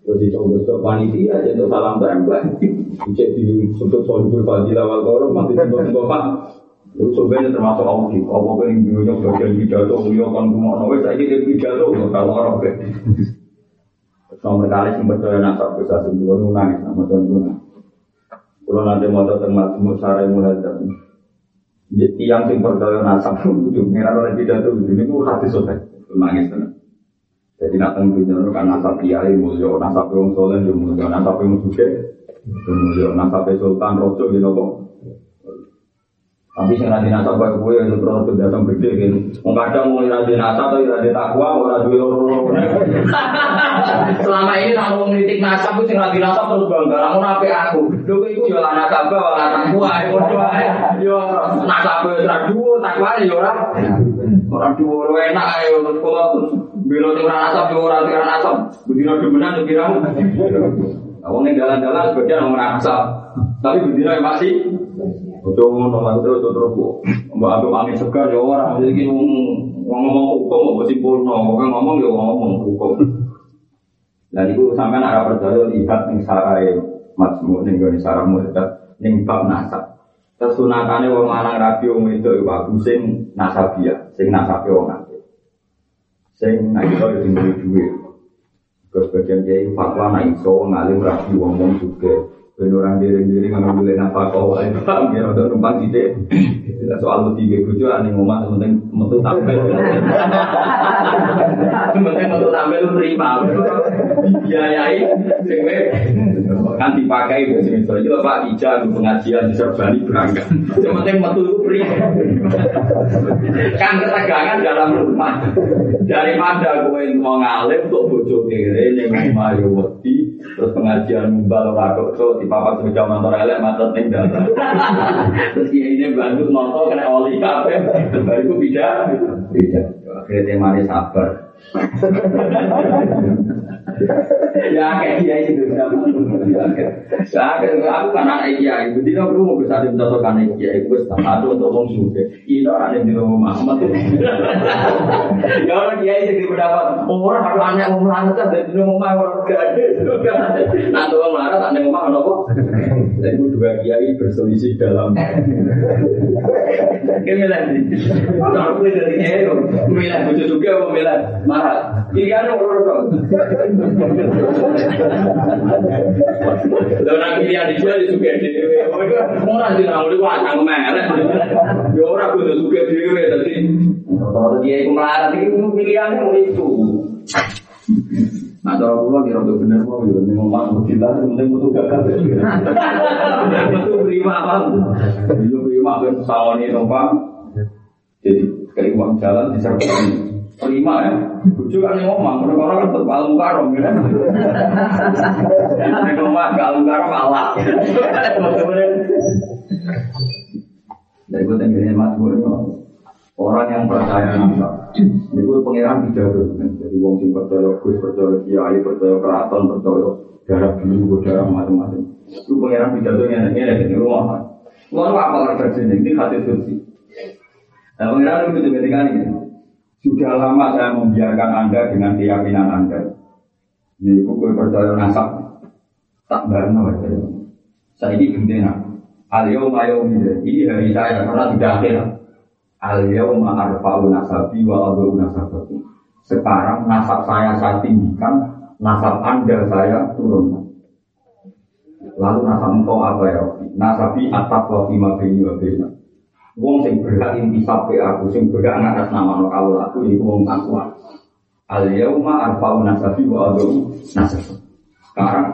Jadi coba ke panitia aja untuk salam tempel. Cek di sudut sudut fadilah wal korum mati sudut pak. Itu sebenarnya termasuk audit. Apa yang dulunya bagian pidato, beliau kan cuma nawe saya jadi pidato kalau orang Nomor kali yang percaya nasab bisa sembuh nunang sama nunang. Kalau nanti mau tahu mau cara mulai dari yang sing percaya nasab itu merah oleh tidak tuh pun hati sobat. nangis. Jadi nak teng dunia kan nasab kiai mulia, nasab wong soleh mulia, nasab sugih yo mulia, nasab sultan rojo gitu kok. Tapi sing nanti nasab kaya kowe itu terus kebiasaan gede kan. Wong kadang mau nanti nasab tapi nanti takwa ora duwe loro. Selama ini nak wong nitik nasab sing nanti nasab terus bangga. Lamun apik aku. Lho kowe iku yo lan nasab ora takwa padha ae. Yo nasab ora dhuwur takwa yo ora. Ora dhuwur enak ae terus kula terus belo sing ora nasab yo ora ora nasab. Bedino demenan yo kira. Wong ning dalan-dalan sebagian ora nasab. Tapi bedino masih Ojo ngono lan terus terus mbak aku angin segar ya ora iki ngomong hukum kok simpulno kok ngomong ya ngomong hukum. Dan itu sampai arah percaya lihat ning sarai majmu ning gone sarah murtad ning bab nasab. Kesunatane wong lanang rabi wong wedok iku aku sing nasabia, sing nasabe wong akeh. Sing nek iso yo duwe duwe. Kebagian kiai fatwa nek iso ngalim rabi wong wong juga. Ben orang diri-diri nggak boleh nafkah kau lain paham ya untuk numpang ide. Soal lu tiga bujo ane ngomong penting metu tampil. Penting metu tampil lu terima. Biayai sing kan dipakai biasa itu aja Pak Ija pengajian di Serbani berangkat. Yang penting metu lu terima. Kan ketegangan dalam rumah. Daripada gue mau ngalim untuk bojo kiri yang mau wedi terus pengajian mumbal ora kok di papan semeja motor elek macet ning dalan. Terus kiai ini bantu motor kena oli kabeh. Baru beda. Beda. Akhirnya temanya sabar. Ya kayak dia itu ya aku kan anak dia perlu mau bisa dicontohkan anak satu untuk wong suge itu orang yang di rumah Muhammad. Ya orang kiai itu berdapat orang harus anak mau melarat kan dari rumah orang gak ada nanti orang melarat anak rumah apa? Kok itu dua kiai berselisih dalam. Kemilan aku dari kiai kemilan bujuk juga mau milan marah kiri ada orang Lho nak pilihan dijual juga dhewe. Ora di nang lu watang melek. Ya ora kudu juga dhewe dadi. Kalau dia iku melarat iki pilihannya mau itu. Nah, kalau pulau kira tuh bener mau ya, nih ngomong kita penting butuh gagal. Betul prima apa? Itu prima kan sawani numpak. Jadi kayak uang jalan disertai Terima ya, bujuk kan ngomong, orang-orang kan tetap alung karom ya. Nek ngomong gak alung karom Allah. Dari gue tenggine mas gue orang yang percaya nasa, ini gue pangeran pidato, jadi wong sing percaya gus, percaya kiai, percaya keraton, percaya darah biru, darah macam-macam. Itu pangeran pidato yang ini ini rumah. Lalu apa kerja ini hati suci. Nah pangeran itu ketika ini. Sudah lama saya membiarkan Anda dengan keyakinan Anda. Ini kue percaya nasab. Tak barno aja. Saya ini gendena. Al-yawm Ini hari saya karena tidak akhir. Al-yawm nasabi wa adu nasabaku. Sekarang nasab saya saya tinggikan, nasab Anda saya turun. Lalu nasab engkau apa ya? Nasabi atap wa fima bini wa bina. Wong sing berhak intisab ke aku, sing berhak ngatas nama no kawul aku, ini wong takwa. Al yauma arfa'u nasabi wa adu nasab. Sekarang,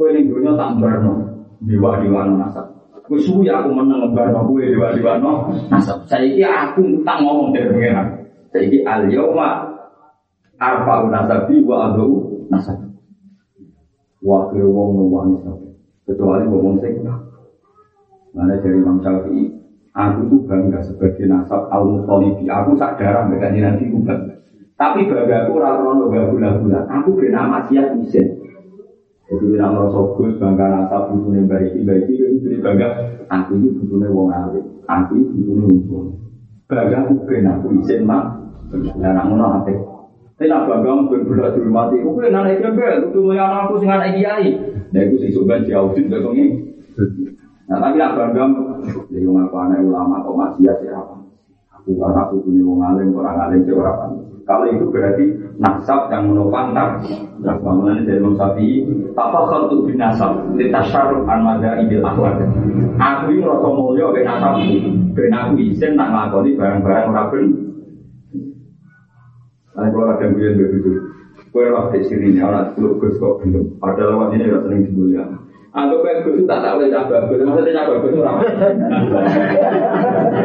kue ini dunia tak berno, dewa dewa no nasab. Kue suwi aku menang berno kue dewa dewa no nasab. Saya ini aku tak ngomong dari pengiran. Saya ini al yauma arfa'u nasabi wa adu nasab. Wakil wong nuwani sabi. Kecuali wong sing Mana dari Imam Aku tuh bangga sebagai nasab al mutolibi. Aku sak darah mereka nanti aku bangga. Tapi bangga aku rata gak gula-gula. Aku kena maksiat isin. Jadi bila merasa bangga nasab butuhnya baik baik itu jadi bangga. Aku ini butuhnya wong alim. Aku ini butuhnya wong Bangga aku kena aku isin mak. Dan aku apa? Tapi nak bangga aku berbeda di rumah itu. Aku kena naik kebel. Aku yang aku sing anak kiai. Nah aku sih coba diaudit begini. Nah tapi nak bangga jadi wong aku anak ulama kok masih ya? Aku karena aku punya wong alim orang alim sih orang Kalau itu berarti nasab yang menopang tak. Nah, bangunan dari Imam Syafi'i, apa khutu bin nasab? Litasharuf an mada idil akhlak. Aku ini rasa mulia ben nasab. Ben aku izin nak ngelakoni barang-barang orang ben. Nah, kalau ada yang begitu, kue kayak sini, anak lu gus kok belum. Padahal lewat ini sering dibulian. Anggap baik gus tak tak boleh cabang gus, maksudnya cabang gus orang.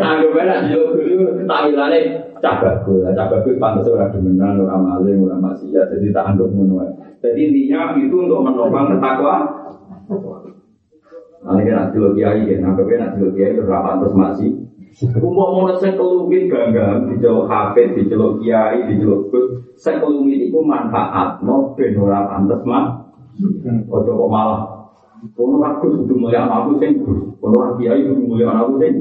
Anggap baik nak jual gus tampilannya cabang gus, cabang gus pantas orang demenan, orang maling, orang maksiat, jadi tak anggap menua. Jadi intinya itu untuk menopang ketakwa. Nanti kan nanti lo kiai kan, anggap baik nanti lo kiai itu rapat terus masih. Umum mau sing kelumit ganggang di jalur hafid, di jalur kiai, di jalur gus, kelumit itu manfaat, no ben ora pantes mah. Ojo kok malah Kono aku kudu mulia aku sing gus, kono kiai kudu mulia aku sing.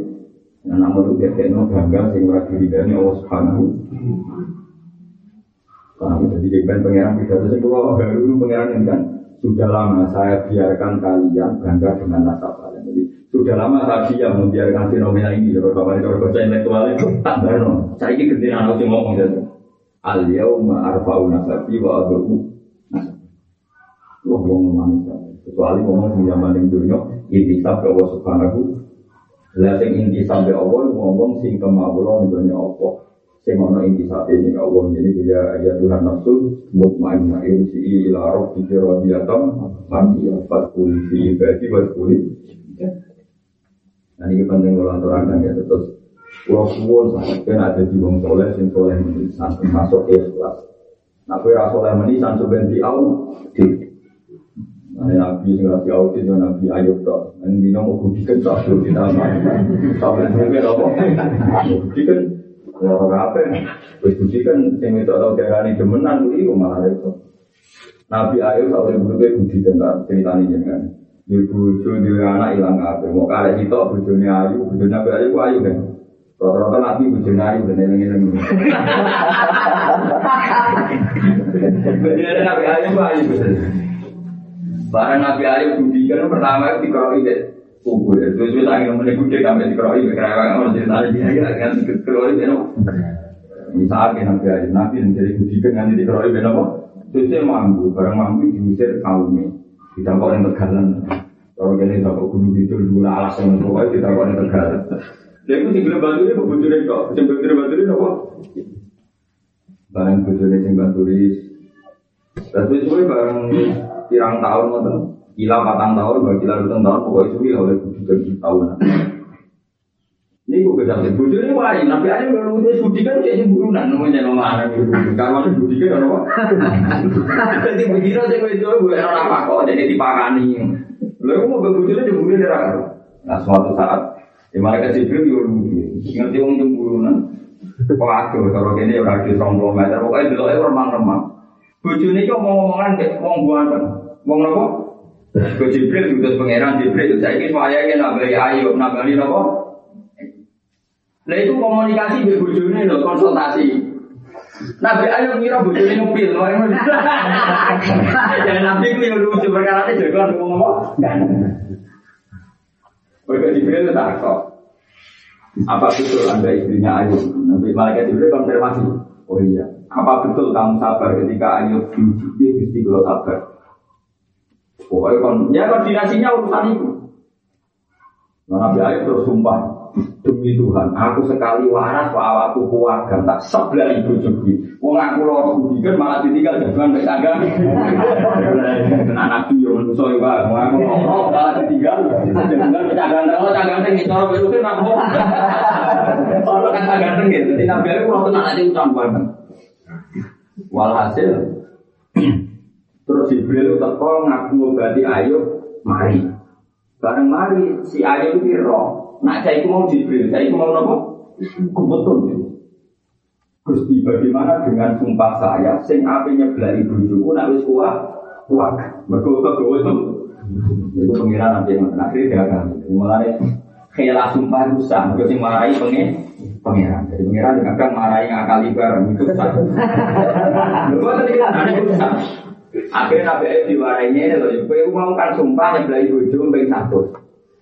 Nah, namun itu dia kena gangga sing ora diridani Allah Subhanahu. Karena jadi jengben pangeran pidato sing kula baru pangeran kan sudah lama saya biarkan kalian bangga dengan nasab kalian. Jadi sudah lama saya diam membiarkan fenomena ini. Kalau kapan kalau baca intelektual itu tak benar. Saya ini kerja anak sing ngomong gitu. Al yauma arfa'u nasabi wa abu nasabi. Wah, ngomong manis kecuali ngomong di zaman yang dunia intisab ke Allah subhanahu. Lah sing intisab ke Allah ngomong sing kemaulan nih Allah sing ono intisab ini ke Allah jadi dia ya Tuhan nafsu mutmainnah irsi ila rabbika radiyatan mardiya fatkul fi ibadi watkul Nah ini penting kalau aturakan ya terus. Pulau suwon kan ada di wong soleh sing soleh masuk ikhlas. Nah kue rasoleh menisan sebenarnya au di Nah, Nabi sing rapi audit yo Nabi Ayub tok. Nang dino mau budikan sak do kita Sampai mungkin apa? Budikan ya ora apa. Wis budikan sing itu tau darani demenan kuwi malah itu. Nabi Ayub sak urip urip budikan tak ceritane jenengan. Di bojo di anak ilang kabeh. Mau karek itu bojone Ayu, bojone Nabi Ayub Ayu kan. Rata-rata Nabi bojone Ayu dan eling-eling. Bojone Nabi Ayub Ayu. Barang Nabi Ayub budikan pertama itu dikeroi deh kubur ya. Terus terus angin meneh gede sampai dikeroi kerewang orang cerita dia ya kan dikeroi deh Misalnya Nabi Ayub Nabi yang jadi budikan nanti dikeroi deh apa? Terus dia mampu barang mampu diusir kaumnya. Kita kok yang tegalan. Kalau kalian tak gunung itu dulu alas yang pokoknya kita kok yang tegalan. Dia itu tinggal dia kebujur kok. Sing bantu bantu dia apa? Barang bujurnya sing bantu Tapi sesuai barang pirang tahun ngoten. Kila patang tahun, bagi kila ruteng tahun, pokoknya suwi oleh budi tahun. Ini gue kesal, budi ini wajib, nabi aja kalau udah budi kan jadi burunan, namanya nama anak itu. Kalau masih budi kan apa? Jadi begini aja gue jual gue orang apa kok, jadi dipakani. Lalu mau berbudi aja budi neraka. Nah suatu saat, di mereka Jibril yo ngerti wong jemburunan. Waduh, kalau gini ya di 20 meter, pokoknya dulu remang-remang. Bojone iki omong-omongan kayak wong buanten. Wong napa? Ke Jibril diutus pangeran Jibril saiki wayahe nambah ayo nambah napa? Lah itu komunikasi be bojone lho konsultasi. Nabi Ayub ngira bojone ngupil, ya Nabi ku yo lucu perkara itu jago ngomong. Mereka Jibril tak kok. Apa betul anda istrinya Ayub? Nabi Malaikat Jibril konfirmasi. Oh iya, apa betul kamu sabar ketika Ayub diuji mesti kalau sabar? Pokoknya kon, ya koordinasinya urusan itu. Nah, Nabi Ayub terus sumpah demi Tuhan, aku sekali waras pak awakku keluarga tak sebelah ibu juga. Wong aku loh budikan malah ditinggal jangan baik tangga. Nabi yang manusia ya pak, wong aku ngomong malah ditinggal jangan bercanda kalau canggang tinggi cara itu kan aku. Kalau kan canggang tinggi, jadi Nabi Ayub kalau tenang aja ucap banget. Walhasil terus Jibril teko ngaku ngobati Ayub mari. Bareng mari si Ayub itu roh. Nak saya mau Jibril, saya mau nopo? Kebetul. Gusti bagaimana dengan sumpah saya sing apinya belai bojoku nak wis kuat kuat. Mergo kegawa itu itu pengiran nanti yang akhirnya dia akan mulai khela sumpah rusak, mergo sing marahi pengen pengiran. Jadi pengiran juga kan marahi ngakali bareng itu sah. Lu tadi ada itu sah. Akhirnya Nabi Ayub diwarainya, loh, kowe mau kan sumpah nyebelai bojo ping satu.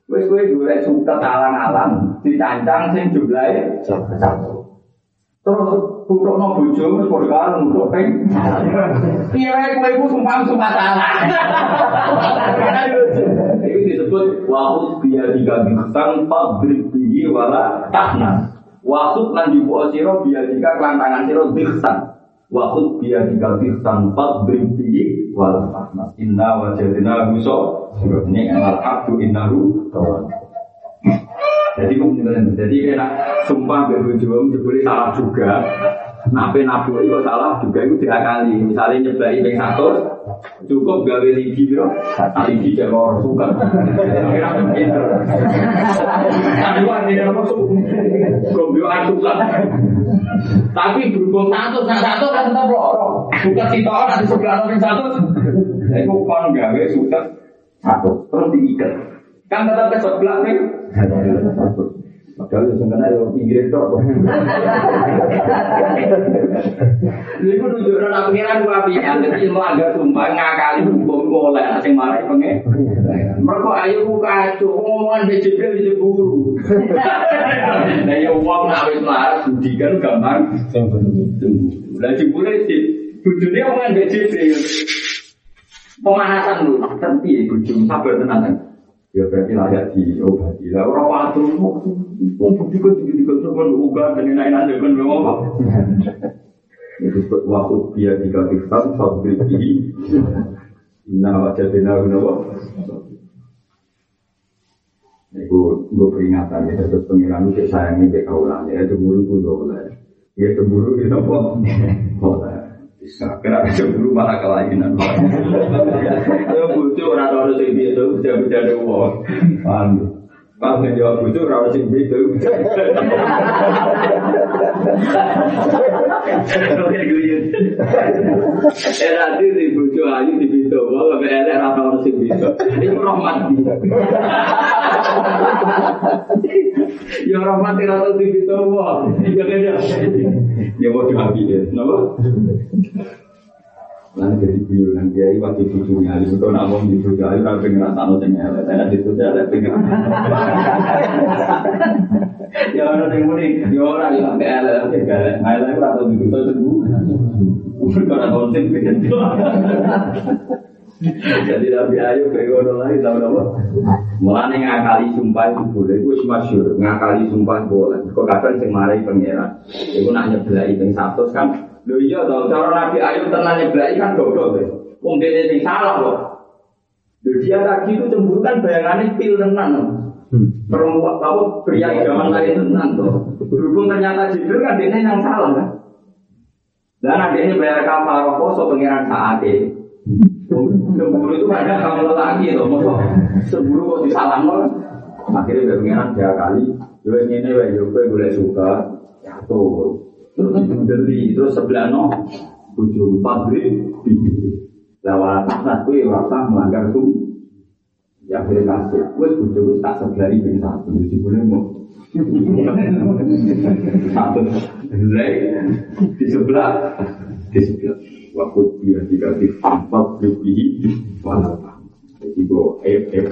Wes kowe golek suket alang-alang dicancang sing jumlahe satu. Terus butuhno bojo wis padha karo untuk ping. Piye kowe sumpah sumpah salah. Itu disebut wahud biya tiga bintang pabrik tinggi wala tahna. Wasut lan jubu sira biya tiga kelantangan sira bintang. Waktu dia diganti tanpa berhenti wal mas inna wajadina muso ini amal abdu innahu jadi jadi kena sumpah berujung jebule salah juga Nape nabu itu salah juga itu tiga kali. Misalnya nyeblai ping satu, cukup gawe ligi bro. Ligi jadi orang suka. Kira pinter. Tapi artinya apa tuh? Gombio atukan. Tapi berhubung satu, nah satu kan tetap loro. Suka kita orang di sebelah orang satu. Itu kon gawe suka satu, terus diikat. Kan tetap ke sebelah nih. Padahal yang sebenarnya yang pinggir itu. Ini pun nunjukkan aku kira dua pihak. Jadi melanggar sumpah ngakali hukum boleh. Asing marah pengen. Mereka ayo buka kacau. Ngomongan di jibril jeburu. Nah ya uang nawis marah. Budikan gampang. Nah jeburu sih. Bujurnya omongan di jibril. Pemanasan dulu. Tapi ya bujur. Sabar tenang. Ya berarti layak diobati. Lah waktu mau bukti kan tinggi tinggi kan uga dan enak-enak kan belum apa. Itu disebut waktu dia tiga tifan sabri ini. Nah wajah benar benar. Itu gue peringatan ya terus pengiran itu sayangnya ke kaulan ya cemburu pun boleh. Ya cemburu itu apa? Boleh. Kenapa cemburu malah kelainan? Ya butuh orang orang sing itu bisa-bisa ada uang. Paham? Paham kan jawab butuh orang sing itu. Eh nanti di butuh ayu di pintu, kalau nggak ada orang orang sing itu, itu rahmat. Ya rahmat tidak di pintu, wah, ya kan ya. Ya mau diambil, kenapa? Lan jadi guyonan kiai waktu cucunya, itu tuh nak mau gitu kiai kalau pengen rasa no tengah, saya itu saya pengen. Ya orang yang ya orang yang sampai ada sampai galak, nggak ada atau gitu tuh sembuh. Kalau ada konten pengen Jadi Nabi Ayub kayak ngono lagi tahu apa? Mulane ngakali sumpah itu boleh, itu masyur ngakali sumpah boleh. Kok kadang sing marai pangeran, itu nak nyeblai ping satu kan Lho iya toh, cara Nabi Ayub tenang nyeblai kan goblok deh. Wong dene sing salah loh. Lho dia tadi itu cemburu kan bayangannya pil tenan. Perempuan tahu pria idaman lain tenan tuh. Berhubung ternyata Jibril kan dia yang salah kan. Dan adiknya bayar kafarah poso pengiran saat ini. Cemburu itu ada kamu lagi loh, mau cemburu kok disalah Akhirnya pengiran tiga kali. Jadi ini, ini, boleh suka, ya tuh. Terus dibeli, terus sebelah no, ujung pabrik, lewat atas kue rasa melanggar tuh. Ya akhirnya kasih, kue ujung tak sebelah ini satu, jadi boleh mau. Satu, di sebelah, di sebelah. Waktu dia dikasih empat lebih, walau Jadi gue, eh, eh,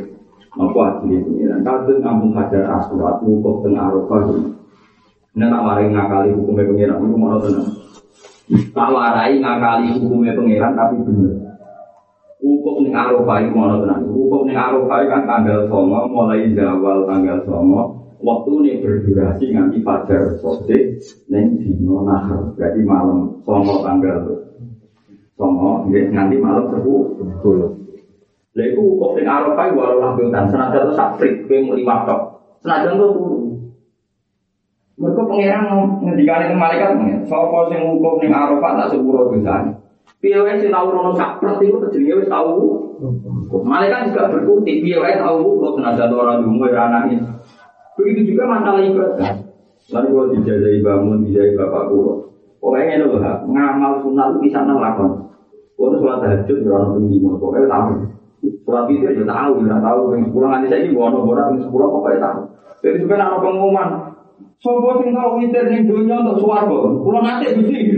apa hasilnya pengiran? Kadang kampung hajar asurat, kok tengah arafah ini tak ngakali hukumnya pengiran, itu mau tenang. Tak warai ngakali hukumnya pengiran, tapi bener. Hukum ini arafah itu mau tenang. Hukum ini arafah kan tanggal songo, mulai zawal tanggal songo. Waktu ini berdurasi nanti fajar sore, neng dino nahar. Berarti malam songo tanggal songo, nanti malam sepuluh. Arafah walau lakukan, senajan itu lima tok. Senajan itu turun. Mereka itu malaikat sing ning tak sepuro dosane. Piye wae sing tau rono sakpret iku jenenge wis tau. Malaikat juga berkutik piye wae tau kok tenaga orang dungu ora anake. Begitu juga masalah ibadah. Lalu kalau dijajai bangun, dijajai bapak kulo. Pokoknya ini loh, ngamal sunat itu bisa ngelakon. Kalau sholat tahajud, ya orang penggima, pokoknya tahu. Sholat itu ya tahu, ya tahu. Yang sepuluh nanti saya ini, bono bono, yang sepuluh pokoknya tahu. Jadi juga ada pengumuman, Sopo sing tau witir ning donya untuk swarga. Kula nate Gusti.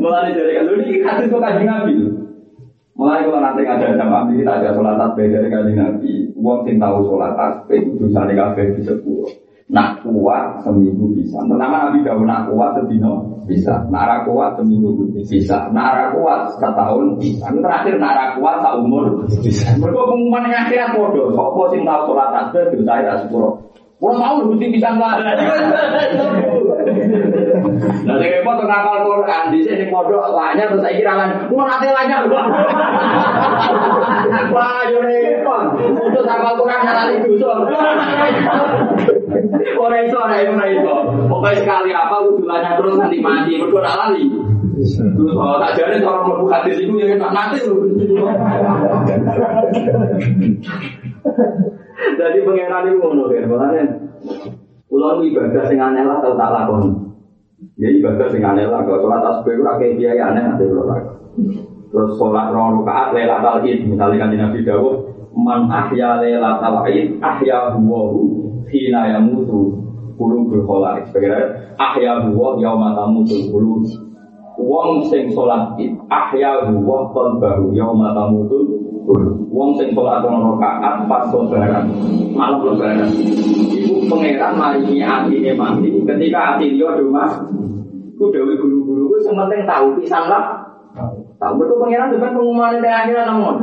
Mulai dari kalau ini hadis kok kaji Nabi. Mulai kalau nanti ngajar sama Nabi kita ada sholat tasbih dari kaji Nabi. Wong sing tahu sholat tasbih itu sane kabeh di sepuluh. Nak kuat seminggu bisa. Pertama Nabi jauh nak kuat sedino bisa. Nak kuat seminggu bisa. Nak kuat setahun bisa. Terakhir nak kuat tak umur bisa. Mereka pengumuman yang akhirat bodoh. Sopo sing tahu sholat tasbih dosa ya sepuluh. Kalau tahu mesti bisa nggak. Nah, saya repot tuh ngapal Quran di sini pondok lanya terus saya kira lan, mau nanti lanya Wah, yo repot. Untuk ngapal Quran nanti itu. Ora iso, ora iso, ora. Pokoknya sekali apa kudu lanya terus nanti mati, mergo ora lali. Terus kalau tak jadi orang mlebu hadis itu ya enak nanti lho. Jadi pengenan itu ngono kan, makanya Kulo ibadah sing aneh lah tau tak lakoni. Ya ibadah sing aneh lah, kalau sholat tasbih ora kayak kiai aneh nanti lakoni. Terus sholat rong rakaat lailatul id, misalnya kan Nabi Dawud, man ahya lailatul id ahya huwahu hina yamutu qulubul khalaiq. Sebagai ahya huwa yauma tamutu qulub. Wong sing sholat id ahya huwa qalbahu yauma tamutu Wong sing sholat rong rakaat pas lebaran, malam lebaran. Iku pangeran maringi atine mati ketika ati do mas. Ku dewe guru-guru ku sing penting tahu pisan lah. Tahu betul pangeran depan pengumuman di akhirat namun.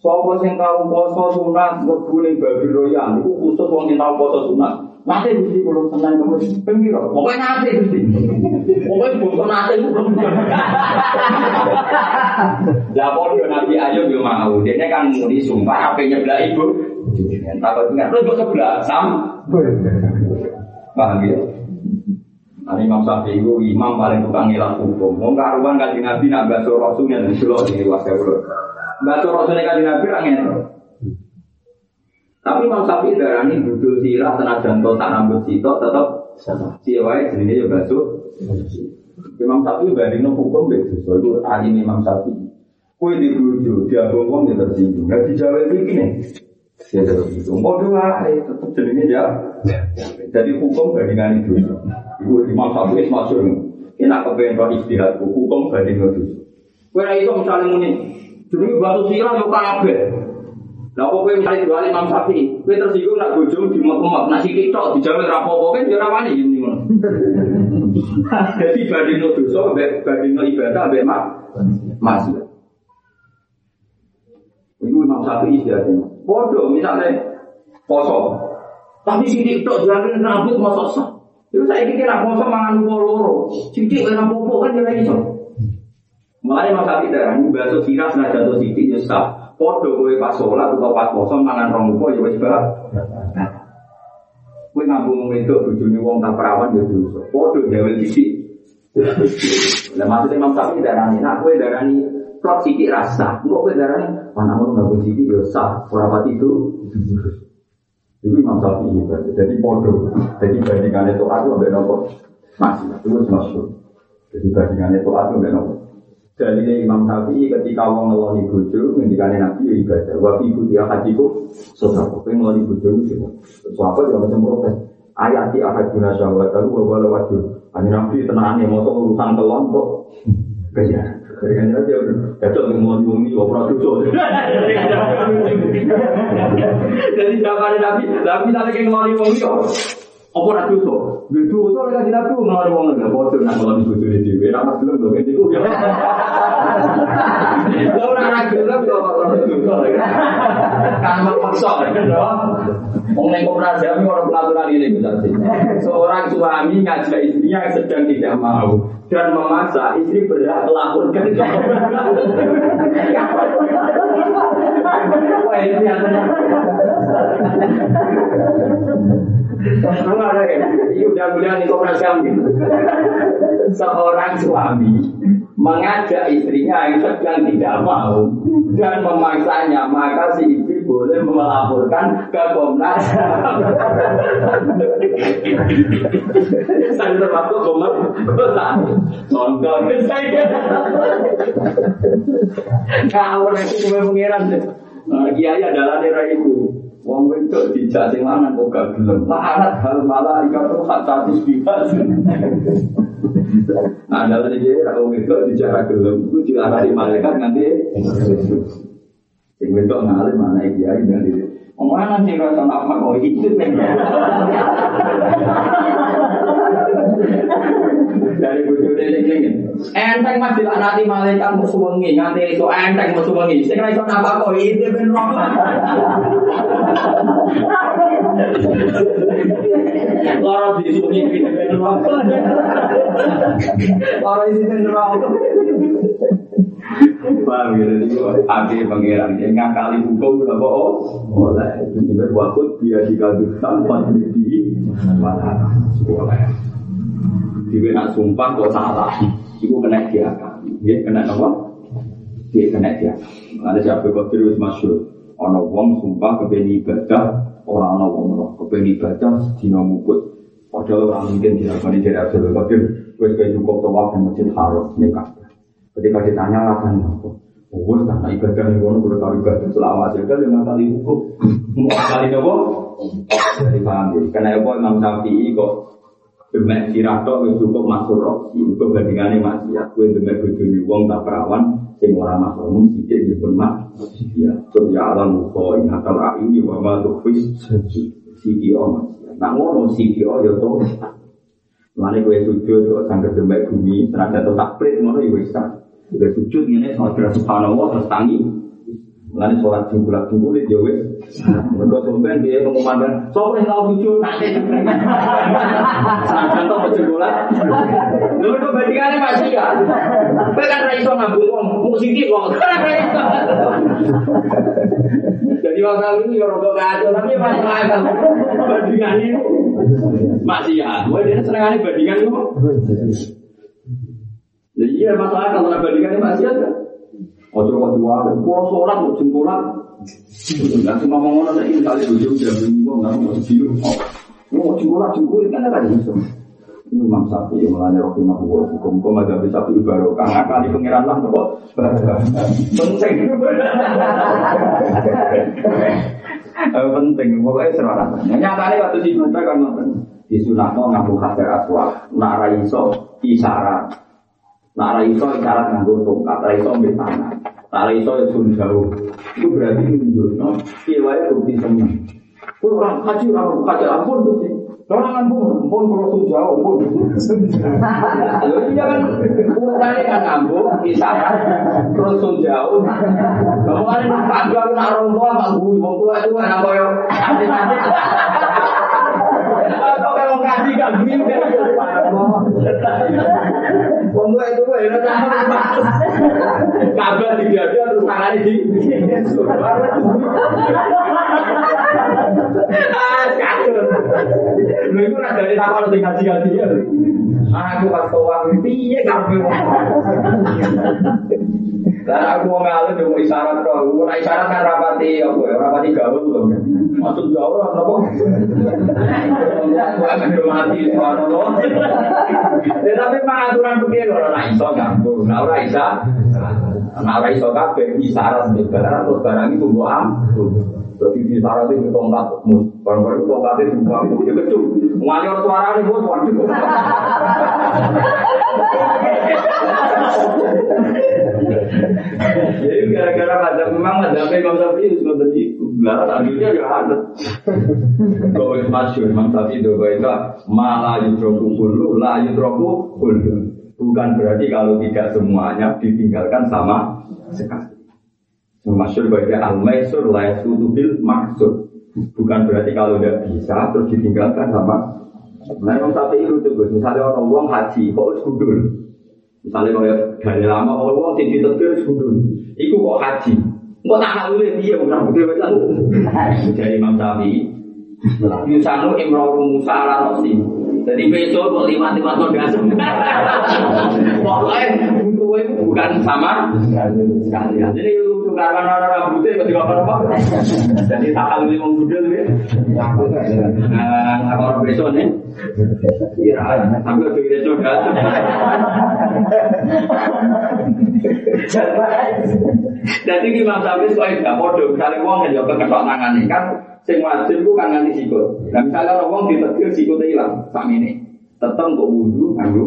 Sopo sing tahu poso sunat mlebu ning babi royan iku khusus wong sing tahu poso sunat. Mati mesti kulo tenang kamu pengiro. Pokoknya nate mesti. Pokoknya bungkuk nate itu belum. Lah podo Nabi Ayub yo mau. Dia kan muni sumpah apa nyeblak ibu. Takut ingat lu sebelah sam. Paham ya? Nah, Imam imam paling tukang ngilang hukum. Karuan Nabi di. Tapi Imam Syafi'i darah ini budul sirah senajan to tak rambut sitok tetap siawai jenisnya ya baso. Imam Syafi'i banding no hukum begitu. So itu alim Imam Syafi'i. Kue di bujo, dia ngomong dia tersinggung. Gak dijawab ini nih. Dia tersinggung. Mau dua, tetap jenisnya ya. Jadi hukum bandingan itu. Ibu Imam Syafi'i masuk. Kena kepengen roh istirahat. Hukum bandingan itu. Kue itu misalnya muni. Jadi batu sirah yo kabeh. Lah kok kowe misalnya jual Imam Syafi'i, kowe tersinggung nak bojo di mak nak sithik tok dijawe ra apa-apa kan yo ora wani ngene ngono. Jadi banding dosa ambek banding ibadah ambek mak masih. Iku Imam Syafi'i istilahnya. Bodoh misalnya poso. Tapi sithik tok jalan rambut masuk sah. Itu saya kira poso mangan loro. Sithik ora apa-apa kan yo iso. Mulai Imam Syafi'i darah ini bahasa sirah senajan to sithik yo sah. Podo kowe pas sholat atau pas poso mangan rong upo ya wis bah. Kowe ngambung wedok bojone wong tak perawan ya dosa. Podo gawe sithik. Lah maksudnya Imam Syafi'i darani, nak kowe darani plot sithik rasa. Engko kowe darani anakmu ngambung sithik ya sah, ora pati itu. Itu Imam Syafi'i berarti. Jadi podo. Jadi bandingannya itu aku ambek nopo. Masih, itu masuk. Jadi bandingannya itu aku ambek nopo. Jadi Imam Syafi'i ketika wong ngeloni bojo, ngendikane Nabi ya ibadah. Wa fi kutia hajiku sodako. Kowe ngeloni bojo itu. Sahabat ya macam protes. Ayat di ahad guna syahwat aku wa wala wajur. Hanya Nabi tenangnya mau urusan kelon kok. Kerja. Kerja dia udah. Ya tuh ngeloni wong ini ora. Jadi zaman Nabi, Nabi ke ngeloni wong ini apa ora dosa? Lha dosa ora kanjeng Nabi ngeloni wong lho, padha nak ngeloni bojone dhewe. Ora pas dulu kok iku. Lha ora ora gelem dosa. Lho. Wong pelaturan ini. Seorang suami ngajak istrinya yang sedang tidak mau dan memaksa istri berhak. Wah ini Ada ya. Kami. Seorang suami mengajak istrinya yang sedang tidak mau dan memaksanya, maka si istri boleh melaporkan ke Komnas. Saya termasuk Komnas Contoh saya. Kau nanti cuma mengiran deh. Kiai adalah daerah itu. Wong wedok dijak sing lanang kok gak gelem. Larat hal malah ikat hak status bebas. Adalah dia ra wong wedok dijak ra gelem iku dilarani malaikat nganti sing wedok ngalih mana iki ya dari Omongan sing rasa apa kok itu dari bojo dene ngene. Enteng mas dilaknati malaikat musuh wengi nganti itu enteng musuh wengi. Iso napa kok itu ben roh. Loro di sini neraka. Loro di neraka. Paham ya, jadi akhir pangeran yang ngakali hukum berapa oh, mulai itu juga waktu dia dikabulkan pas di mana sekolah. Dia nak sumpah kok salah, itu kena dia dia kena apa? Dia kena dia. Ada siapa kok terus masuk, ono wong sumpah kebeni ibadah, orang ono wong roh kebeni ibadah dino mukut. Padahal orang mungkin pernah jadi Abdul Qadir, wes kayak cukup tawaf di masjid haram nikah. Ketika ditanya alasan apa? Oh, karena ibadah yang kono kudu tahu ibadah selama aja kan yang kali hukum. Mau kali apa? Jadi paham ya. Karena apa Imam Syafi'i kok Demek sirah tok wis cukup masuk roh, itu maksiat. Kowe demek bojone wong tak perawan sing ora masuk mung sithik ya pun mak. Ya, so ya alam ko ing akal ini wa ma tukhfis siki o maksiat. Ngono siki o ya to. Mane kowe sujud kok sangger demek bumi, tenaga to takprit ngono ya wis Udah sujud ini sama kira subhanallah terus tangi. Lalu sholat jumlah jumlah ya wes. Mereka sampai dia pengumuman so yang tahu sujud nanti. Tahu jumlah. Lalu itu bandingannya masih ya. Tapi kan raiso ngabul uang musik uang. Jadi waktu ini ya rokok kacau tapi masih akal. Bandingannya masih ya. Wah dia seneng bandingan itu. Ya iya masalah kalau bandingkan maksiat kan. Ojo kok dua, pulau sholat jempulan. Nggak cuma ngomong ada ini kali tujuh jam minggu nggak mau segitu. Mau jempulan jempulin kan ada bisa. Ini Imam Sapi yang roh hukum kau ada bisa ibarat karena kali pengiran lah kok penting. penting pokoknya serana. Nyatanya waktu di kan nonton di sunatno ngaku hadir aswal, nak raiso Nah, iso isyarat nganggo tongkat, ra iso ambil tangan. Nah, iso ya sun jauh. Itu berarti menunjukno kiwai bukti seneng. Kuwi ora haji ora haji ampun Gusti. Orang ampun, ampun kalau sun jauh, ampun. Lho iya kan ukurane kan ampun isyarat terus sun jauh. Kamu kan tak orang tua mak gue, wong tua itu kan koyo. Kok kalau kasih gak gini Wong tua itu gue ya kabar di dia terus tangannya di ah lu itu nggak dari takut sing ngaji ngaji ya. Aku pas toan piye kamu dan aku mau ngalir di isyarat kok, mau isyarat kan rapati apa ya, rapati gaul loh. Maksud jauh apa? Aku akan mati subhanallah. Ya tapi pengaturan begini loh, nah iso ganggu, nah ora isa, nah ora iso kabeh isyarat di barang terus barang itu buat Jadi di syarat itu tongkat, barang-barang tongkat itu buang, itu kecil. Nganyur suara ini, bos, waduh. Jadi gara-gara ada memang ada Imam Syafi'i itu sudah itu. Lah akhirnya ya ada. Kau masyur Imam Syafi'i itu kau itu malah yudroku kulu, lah yudroku kulu. Bukan berarti kalau tidak semuanya ditinggalkan sama sekali. Masyur itu al-maisur la yasutu bil maksud. Bukan berarti kalau tidak bisa terus ditinggalkan sama Nah, Imam Syafi'i itu juga, misalnya orang uang haji, kok harus gudul. Misalnya kalau dari lama kalau uang tinggi terakhir sebelum itu kok haji. Kok tak halu dia udah betul betul. Jadi Imam Syafi'i. Yusanu Imroru Musa Rosi. Jadi besok kok lima lima tahun dasar. Pokoknya itu bukan sama. Jadi karena orang rambutnya ketika apa apa. Jadi tak halu lima budel ya. Nah, kalau besok nih. Iya, tapi udah besok. Jadi di masa soal tidak bodoh, misalnya uang yang jauh keketok tangan ini kan, sing wajib itu kan nganti sikut. Nah misalnya orang uang ditetir sikutnya hilang, sama ini, tetap kok wudhu, nganggu.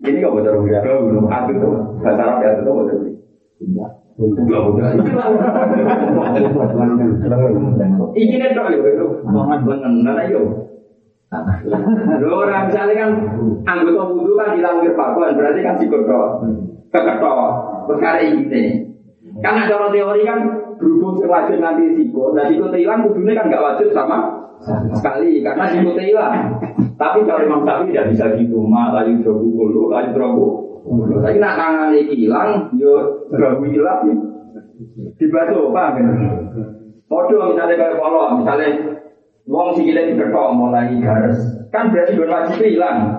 Ini kok wudhu, belum hati tuh, bahasa Arab ya itu bocor nih dong, itu lengan, mana yuk? orang misalnya kan anggota wudhu kan hilang wirpakuan, berarti kan sikut dong, keketok, perkara ini. Kan ada orang teori kan berhubung wajib nanti sikut, dan sikut hilang wudhunya kan nggak wajib sama sekali karena itu hilang. Tapi kalau Imam Syafi'i tidak bisa gitu, malah itu bukul, lalu terobu. Tapi nak kangen hilang, yo terobu hilang. Dibasuh, apa? Podo misalnya kayak polo, misalnya Wong sikile diketok mulai garis, kan berarti gon wajib hilang.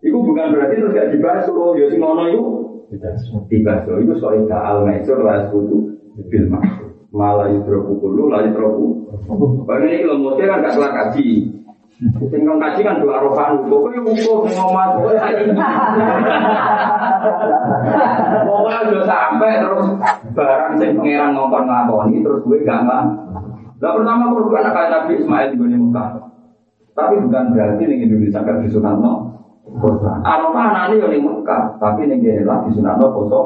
Iku bukan berarti terus gak dibasuh, ya sing ngono iku dibasuh. Iku soal al maisur lah sekutu bil maksud. Malah yudroku kulu, lah yudroku. Bagi ini kalau mau kan gak salah kaji. Sing kong kaji kan dua rohan, pokoknya wukuf ngomong, pokoknya Pokoknya udah sampai terus barang sing pangeran ngomong ngakoni terus gue gak nggak Nah pertama korban anak Nabi Ismail di Mekah. Tapi bukan berarti nih Indonesia kan di Sunatno korban. Arafah yang di Mekah, tapi nih dia di Sunatno poso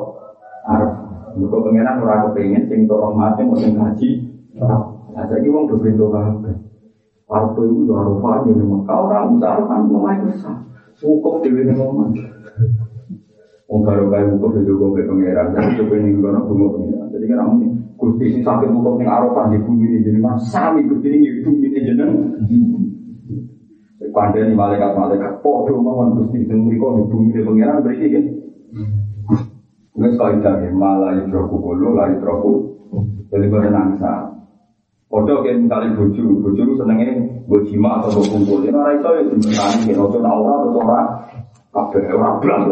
Arafah. Mereka pengenan orang kepengen sing tolong mati mau sing haji. Nah uang udah pintu kabeh. Arafah itu udah Arafah di Mekah orang Arafah mulai besar. Cukup di Mekah. Wong karo kae buka video kok pengeran, tapi coba ning kono bunga pengeran. Jadi kan ini Gusti ini sakit buka ning Arafah di bumi ini jenengan sami Gusti ini di bumi ini jenengan. Kandani malaikat-malaikat podo mawon Gusti sing mriko di bumi ini pengeran berarti kan. Wes kaidah ya malah idroku kulo la idroku. Jadi pada nangsa. Podo kayak misalnya bojo, bojo senengnya bojima atau kumpul. Ini orang itu ya sebenarnya kena tuh aura atau orang Kabeh ora blas.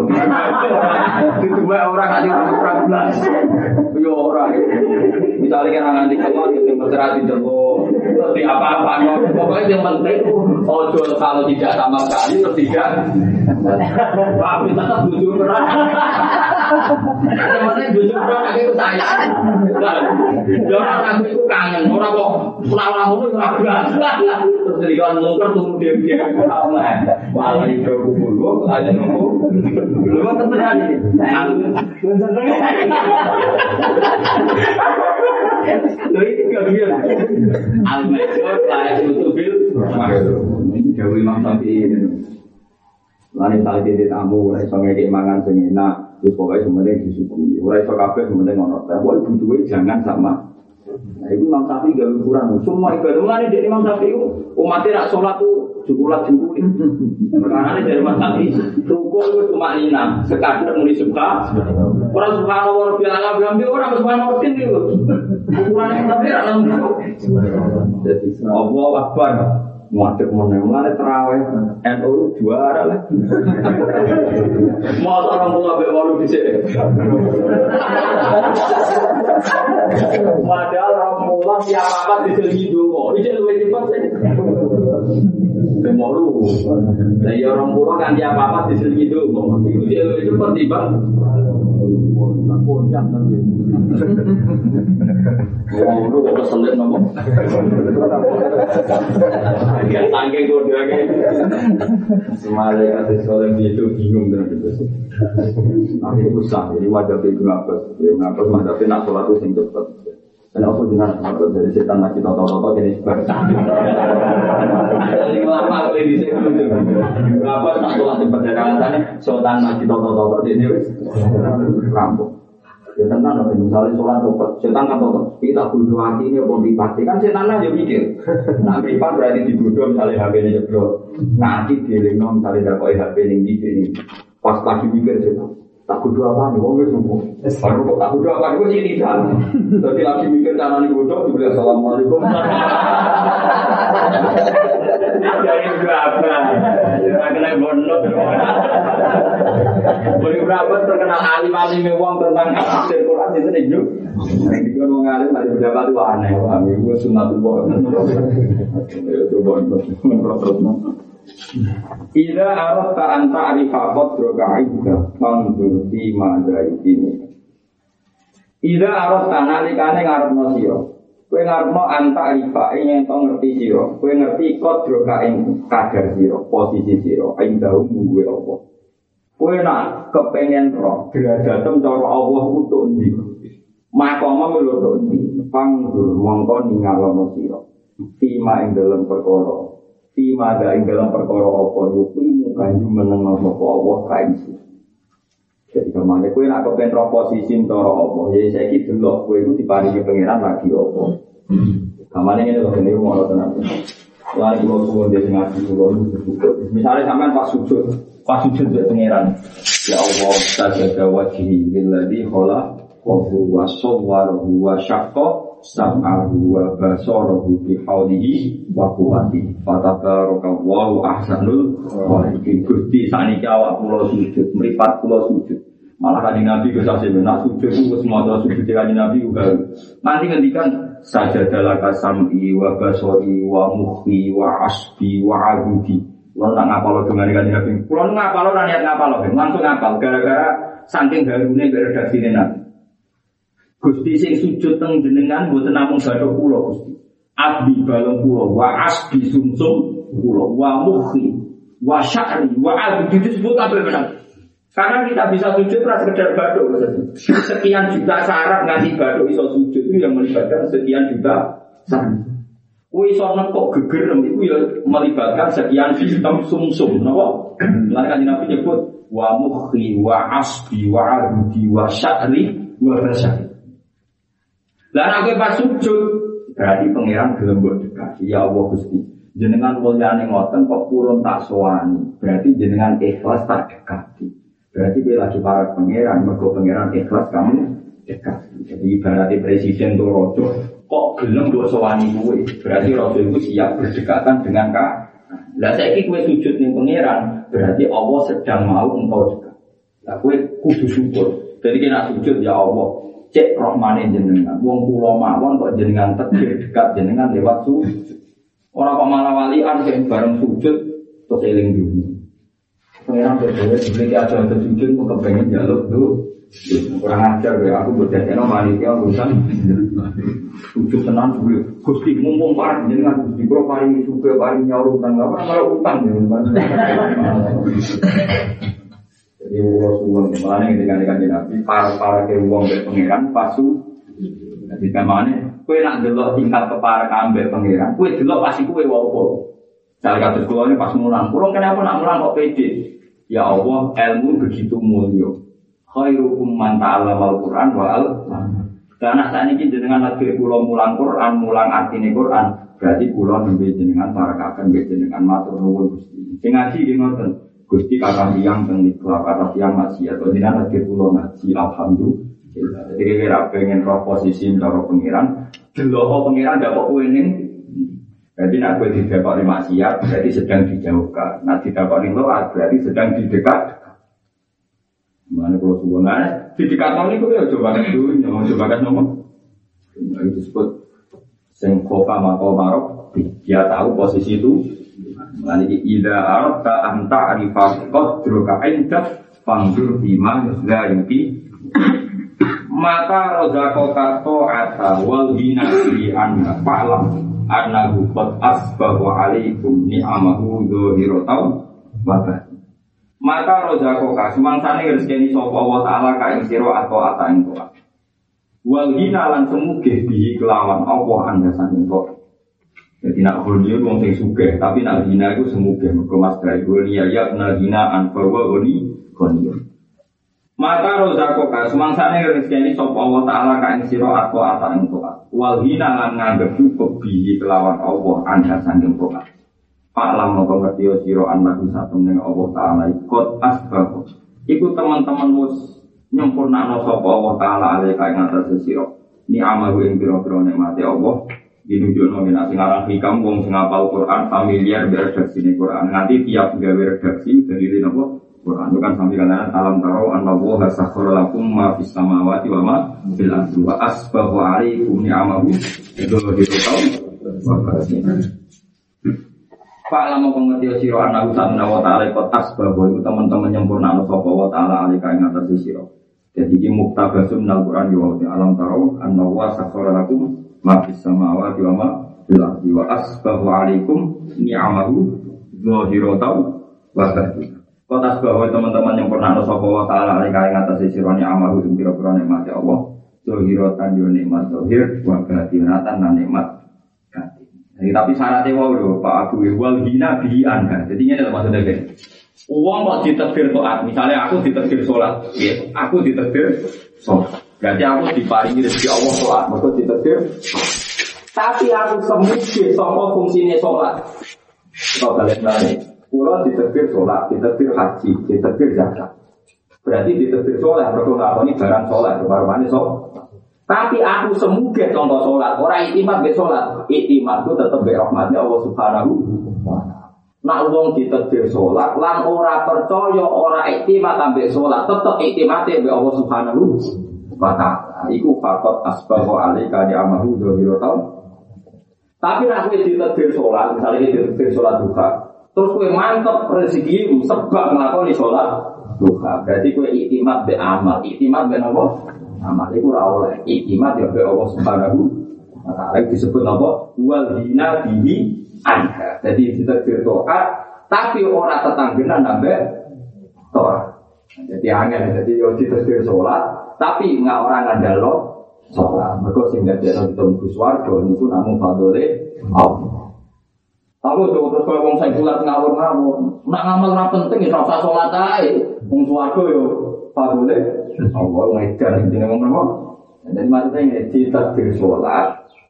Dituwe ora nganti ora blas. Yo ora. Misalnya kan nganti keluar itu mesra di terus di apa-apa. Pokoknya yang penting ojo kalau tidak sama sekali terus tidak. Tapi tetap jujur perang. Yang penting jujur perang itu saya. Yo orang aku itu kangen, orang kok pulang ngono ora blas. Terus dikon mungker tunggu dia. Malah itu kulo aja Lu kan tenan ini. Lu ini gak biar. Al-Maisur bil. Jauh Imam Syafi'i. Lain tali titik tamu, ora iso ngekek mangan wis pokoke sementing disyukuri. Ora iso kabeh sementing ngono. Tapi butuhe jangan sama Nah, itu Imam Syafi'i gak ukuran. Semua ibadah mulai dari Imam Syafi'i umatnya nak sholat tuh jukulat jukuli. Karena dari Imam Syafi'i rukun itu cuma lina. Sekadar muni suka. Orang subhanallah biasa bilang orang subhanallah itu. Ukuran yang tapi orang Jadi Allah Akbar. Muadek mana mana terawih NU juara lah. Mau orang mulai bewalu di sini. Padahal orang siapa apa di sini dulu. Ini lebih cepat sih. Bemalu. Dari orang mulai kan siapa apa di sini dulu. Itu dia lebih cepat di bang. Kodam nanti. Oh, lu kok keselit ngomong. Ya tangke kodamnya. Semale kata sekolah itu bingung dengan itu. Tapi usah, jadi wajah itu ngapes. Ya ngapes tapi nak sholat itu sing cepet. Dan aku dengan apa dari setan lagi toto toto jadi sebar. Jadi lama aku di sini Apa nak sholat cepet dari alasannya setan lagi toto toto jadi rampung. Ya tenang dong, misalnya sholat cepet, setan kan toto kita bodoh hati ini apa dipati kan setan aja mikir. Nah privat berarti dibodoh misalnya HP ini jeblok. Nanti dieling misalnya dapat HP ini ini. Pas lagi mikir setan. Tak kudu apa nih, wong wis subuh. Baru kok apa nih, wis ini kan. Jadi lagi mikir nih kudu, dibeli assalamualaikum. Jadi berapa? Kena bonus. Beri berapa terkenal alim alim wong tentang tafsir Quran itu nih juk. Yang dikon wong alim ada berapa tuh aneh. Kami gue sunatullah. Ya coba terus Ila arata anta arifa qadraka ida mangdur di madaidin. Ila arata nalikane ngarepno sira. Kowe ngarepno anta arifa yen to ngerti sira. Kowe ngerti kodro ing kadar sira, posisi sira ing dalu mungguhe apa. Kowe nak kepengen roh derajatem cara Allah utuk ndi. Makomo lho to ndi. Pangdur mongko ningalono sira. Ima ing dalem perkara Tima ada ing dalam perkara apa yukimu kanju menengah sapa Allah kaisi. Jadi ke mana kue nak kepen posisi ntoro apa, jadi saya kira dulu kue itu diparingi pangeran lagi apa. Ke mana ini loh ini mau tenang. Lalu kalau suwon dia ngaji bersyukur. Misalnya sampai pas sujud, pas sujud dia pangeran. Ya Allah, sajadah wajhi lilladhi khola Wahu wa sawwarahu wa syakka Sam'ahu wa basarahu hawlihi wa Fatabarakallahu ahsanul Walikin Gusti saniki awak pulau sujud Meripat pulau sujud. Malah kanji Nabi ke saksi Nak sujud itu semua sujud kanji Nabi juga. Nanti ngendikan sajadalah sam'i wa basori wa mukhfi wa asbi wa agudi Kalau tak ngapal dengan kanji Nabi. Kalau ngapal orang niat ngapal Langsung ngapal Gara-gara saking harune beredaksi Nabi. Gusti sing sujud teng jenengan mboten namung bathuk kula Gusti. Abdi balung kula wa asbi sumsum kula wa mukhi wa sya'ri wa abdi disebut kabeh benar. Karena kita bisa sujud ora sekedar bathuk Sekian juta syarat nganti bathuk iso sujud itu yang melibatkan sekian juta syarat. Kue iso nekok geger itu ya melibatkan sekian sistem sumsum, napa? Lan kan Nabi nyebut wa mukhi wa asbi wa abdi wa sya'ri wa rasyari. Lah aku pas sujud berarti pangeran gelem mbok dekat. Ya Allah Gusti. Jenengan mulyane ngoten kok purun tak soani. Berarti jenengan ikhlas tak dekati. Berarti kowe lagi para pangeran, mergo pangeran ikhlas kamu dekat. Jadi berarti presiden tuh rojo kok gelem mbok soani kowe. Berarti rojo itu siap berdekatan dengan kak. Lah saiki kowe sujud ning pangeran, berarti Allah sedang mau engkau dekat. Lah kowe kudu syukur. Jadi kena sujud ya Allah, cek rohmane jenengan. Wong kula mawon kok jenengan tegir dekat jenengan lewat sujud. Orang kok malah walian bareng sujud terus eling dulu. Pengiran berdua dibeli aja ada sujud kok kepengen jaluk tuh. Kurang ajar ya aku berdasarkan panitia urusan sujud tenang dulu. Gusti mumpung parah jenengan gusti kalau paling suka paling nyaur utang apa malah utang ya. Jadi ulo suwon yang ketika nabi para para ke uang dari pangeran pasu. Jadi ke mana? Kue nak delok tingkat kepara ambek pangeran. Kue delok pasti kue wapo. Cara kata ini pas mulang. Kurang kenapa nak mulang kok pede? Ya Allah ilmu begitu mulia. Khairukum man ta'allama al-Quran wa al Karena saat ini dengan lagi pulau mulang Quran, mulang artinya Quran, berarti pulau nembe jenengan para kakek jenengan matur nuwun Gusti. Sing ngaji ngoten. Gusti kata tiang teng niku kata tiang masih atau tidak ada pulau ngaji alhamdulillah. Jadi kira pengen roh posisi cara pengiran, delok pengiran dapat kue ning. Jadi nak didapat di maksiat berarti sedang dijauhkan. Nak didapat di loat berarti sedang didekat. Mana kalau sebenarnya di dekat ini kue coba kan dulu, mau coba kan nomor. Itu disebut sengkofa mako marok. Dia tahu posisi itu Lani ida arta anta arifah qadruka indak fangdur bima la yuki mata rozako kato ata wal hina di anna fa'lam. Annahu qad asbahu alaikum ni'amahu dhahiratan wa mata. Rozako ka semangsane rezeki sapa wa taala ka ing atau ata ing wal hina lan semuge bihi kelawan apa anda saking jadi nak hulnya wong sing suge, tapi nak dina itu semuge mergo mas dari dunia ya nak dina an bahwa goni goni. Maka rozako ka semangsane rezeki sapa Allah taala ka ing sira atau ata ing toat. Wal hina lan nganggep cukup bihi kelawan Allah anda sanging toat. Pak lam mongko ngerti sira anak satu ning Allah taala ikut asbab. Iku teman-teman mus nyempurnakno sapa Allah taala alih ka ing atas sira. Ni amalu ing pira-pira nikmate Allah Dinujuk nomi nasi ngarang hikam wong sing apal Quran familiar beredaksi ini Quran. Nanti tiap gawe redaksi dari ini apa? Quran itu kan sampai kalian alam taro an Allah sakhara lakum ma fis samawati wa ma fil ardi wa asbahu alaikum ni'amahu dzahiratan wa batinah. Pak lama pengerti siro anak usaha wa ta'ala ikut asbahu itu teman-teman nyempurna sapa wa ta'ala alika ing atas siro. Jadi ini muktabasum nal Quran ya alam taro an Allah sakhara lakum ma fis samawati wa ma fil ardi wa asbahu alaikum ni'amahu zahiratan wa batinah. Kota asbahu teman-teman yang pernah ada sapa wa taala alaihi kaing atas sira ni'amahu ing pira-pira nikmat Allah. Zahiratan yo nikmat zahir wa batinatan lan nikmat batin. Tapi syaratnya wow lho Pak Abu wal hina anha. Jadi ini maksudnya kan. Uang kok diterbir toat, misalnya aku diterbir sholat, ya, aku diterbir sholat. Berarti aku diparingi rezeki Allah sholat, maka ditetir. Tapi aku semuji sama fungsinya sholat. Kalau kalian nanya, pulau diterbit sholat, diterbit haji, diterbit zakat. Berarti diterbit sholat, mereka ini barang sholat, baru sholat. Tapi aku semuge contoh sholat, orang itimat be sholat, itimat itu tetap be rahmatnya Allah Subhanahu Nak wong ditetir sholat, lan ora percaya, ora itimat ambek sholat, tetap itimatnya be Allah Subhanahu wa taala. Iku fakot asbahu alika di amahu dohiro tau. Tapi nak kowe ditetir sholat, misalnya ditetir sholat duha, terus kowe mantep rezeki sebab nglakoni sholat duha. Berarti kowe itimat be amal, itimat be nopo? amal itu ora oleh iktimat ya be Allah Subhanahu wa taala disebut apa wal hina bihi anha jadi ditetir taat tapi ora tetanggenan sampai toa jadi angin jadi yo ditetir sholat tapi nggak orang ngandalo sholat. Mereka sing dadi ana ditemu swarga niku namung fadole Allah. Aku tuh terus kalau wong saya bulat ngawur ngawur, nak ngamal ora penting ya rasa sholat aja, wong swarga yo fadole Allah ngajar ini ngomong apa? Jadi maksudnya ini cita di sholat,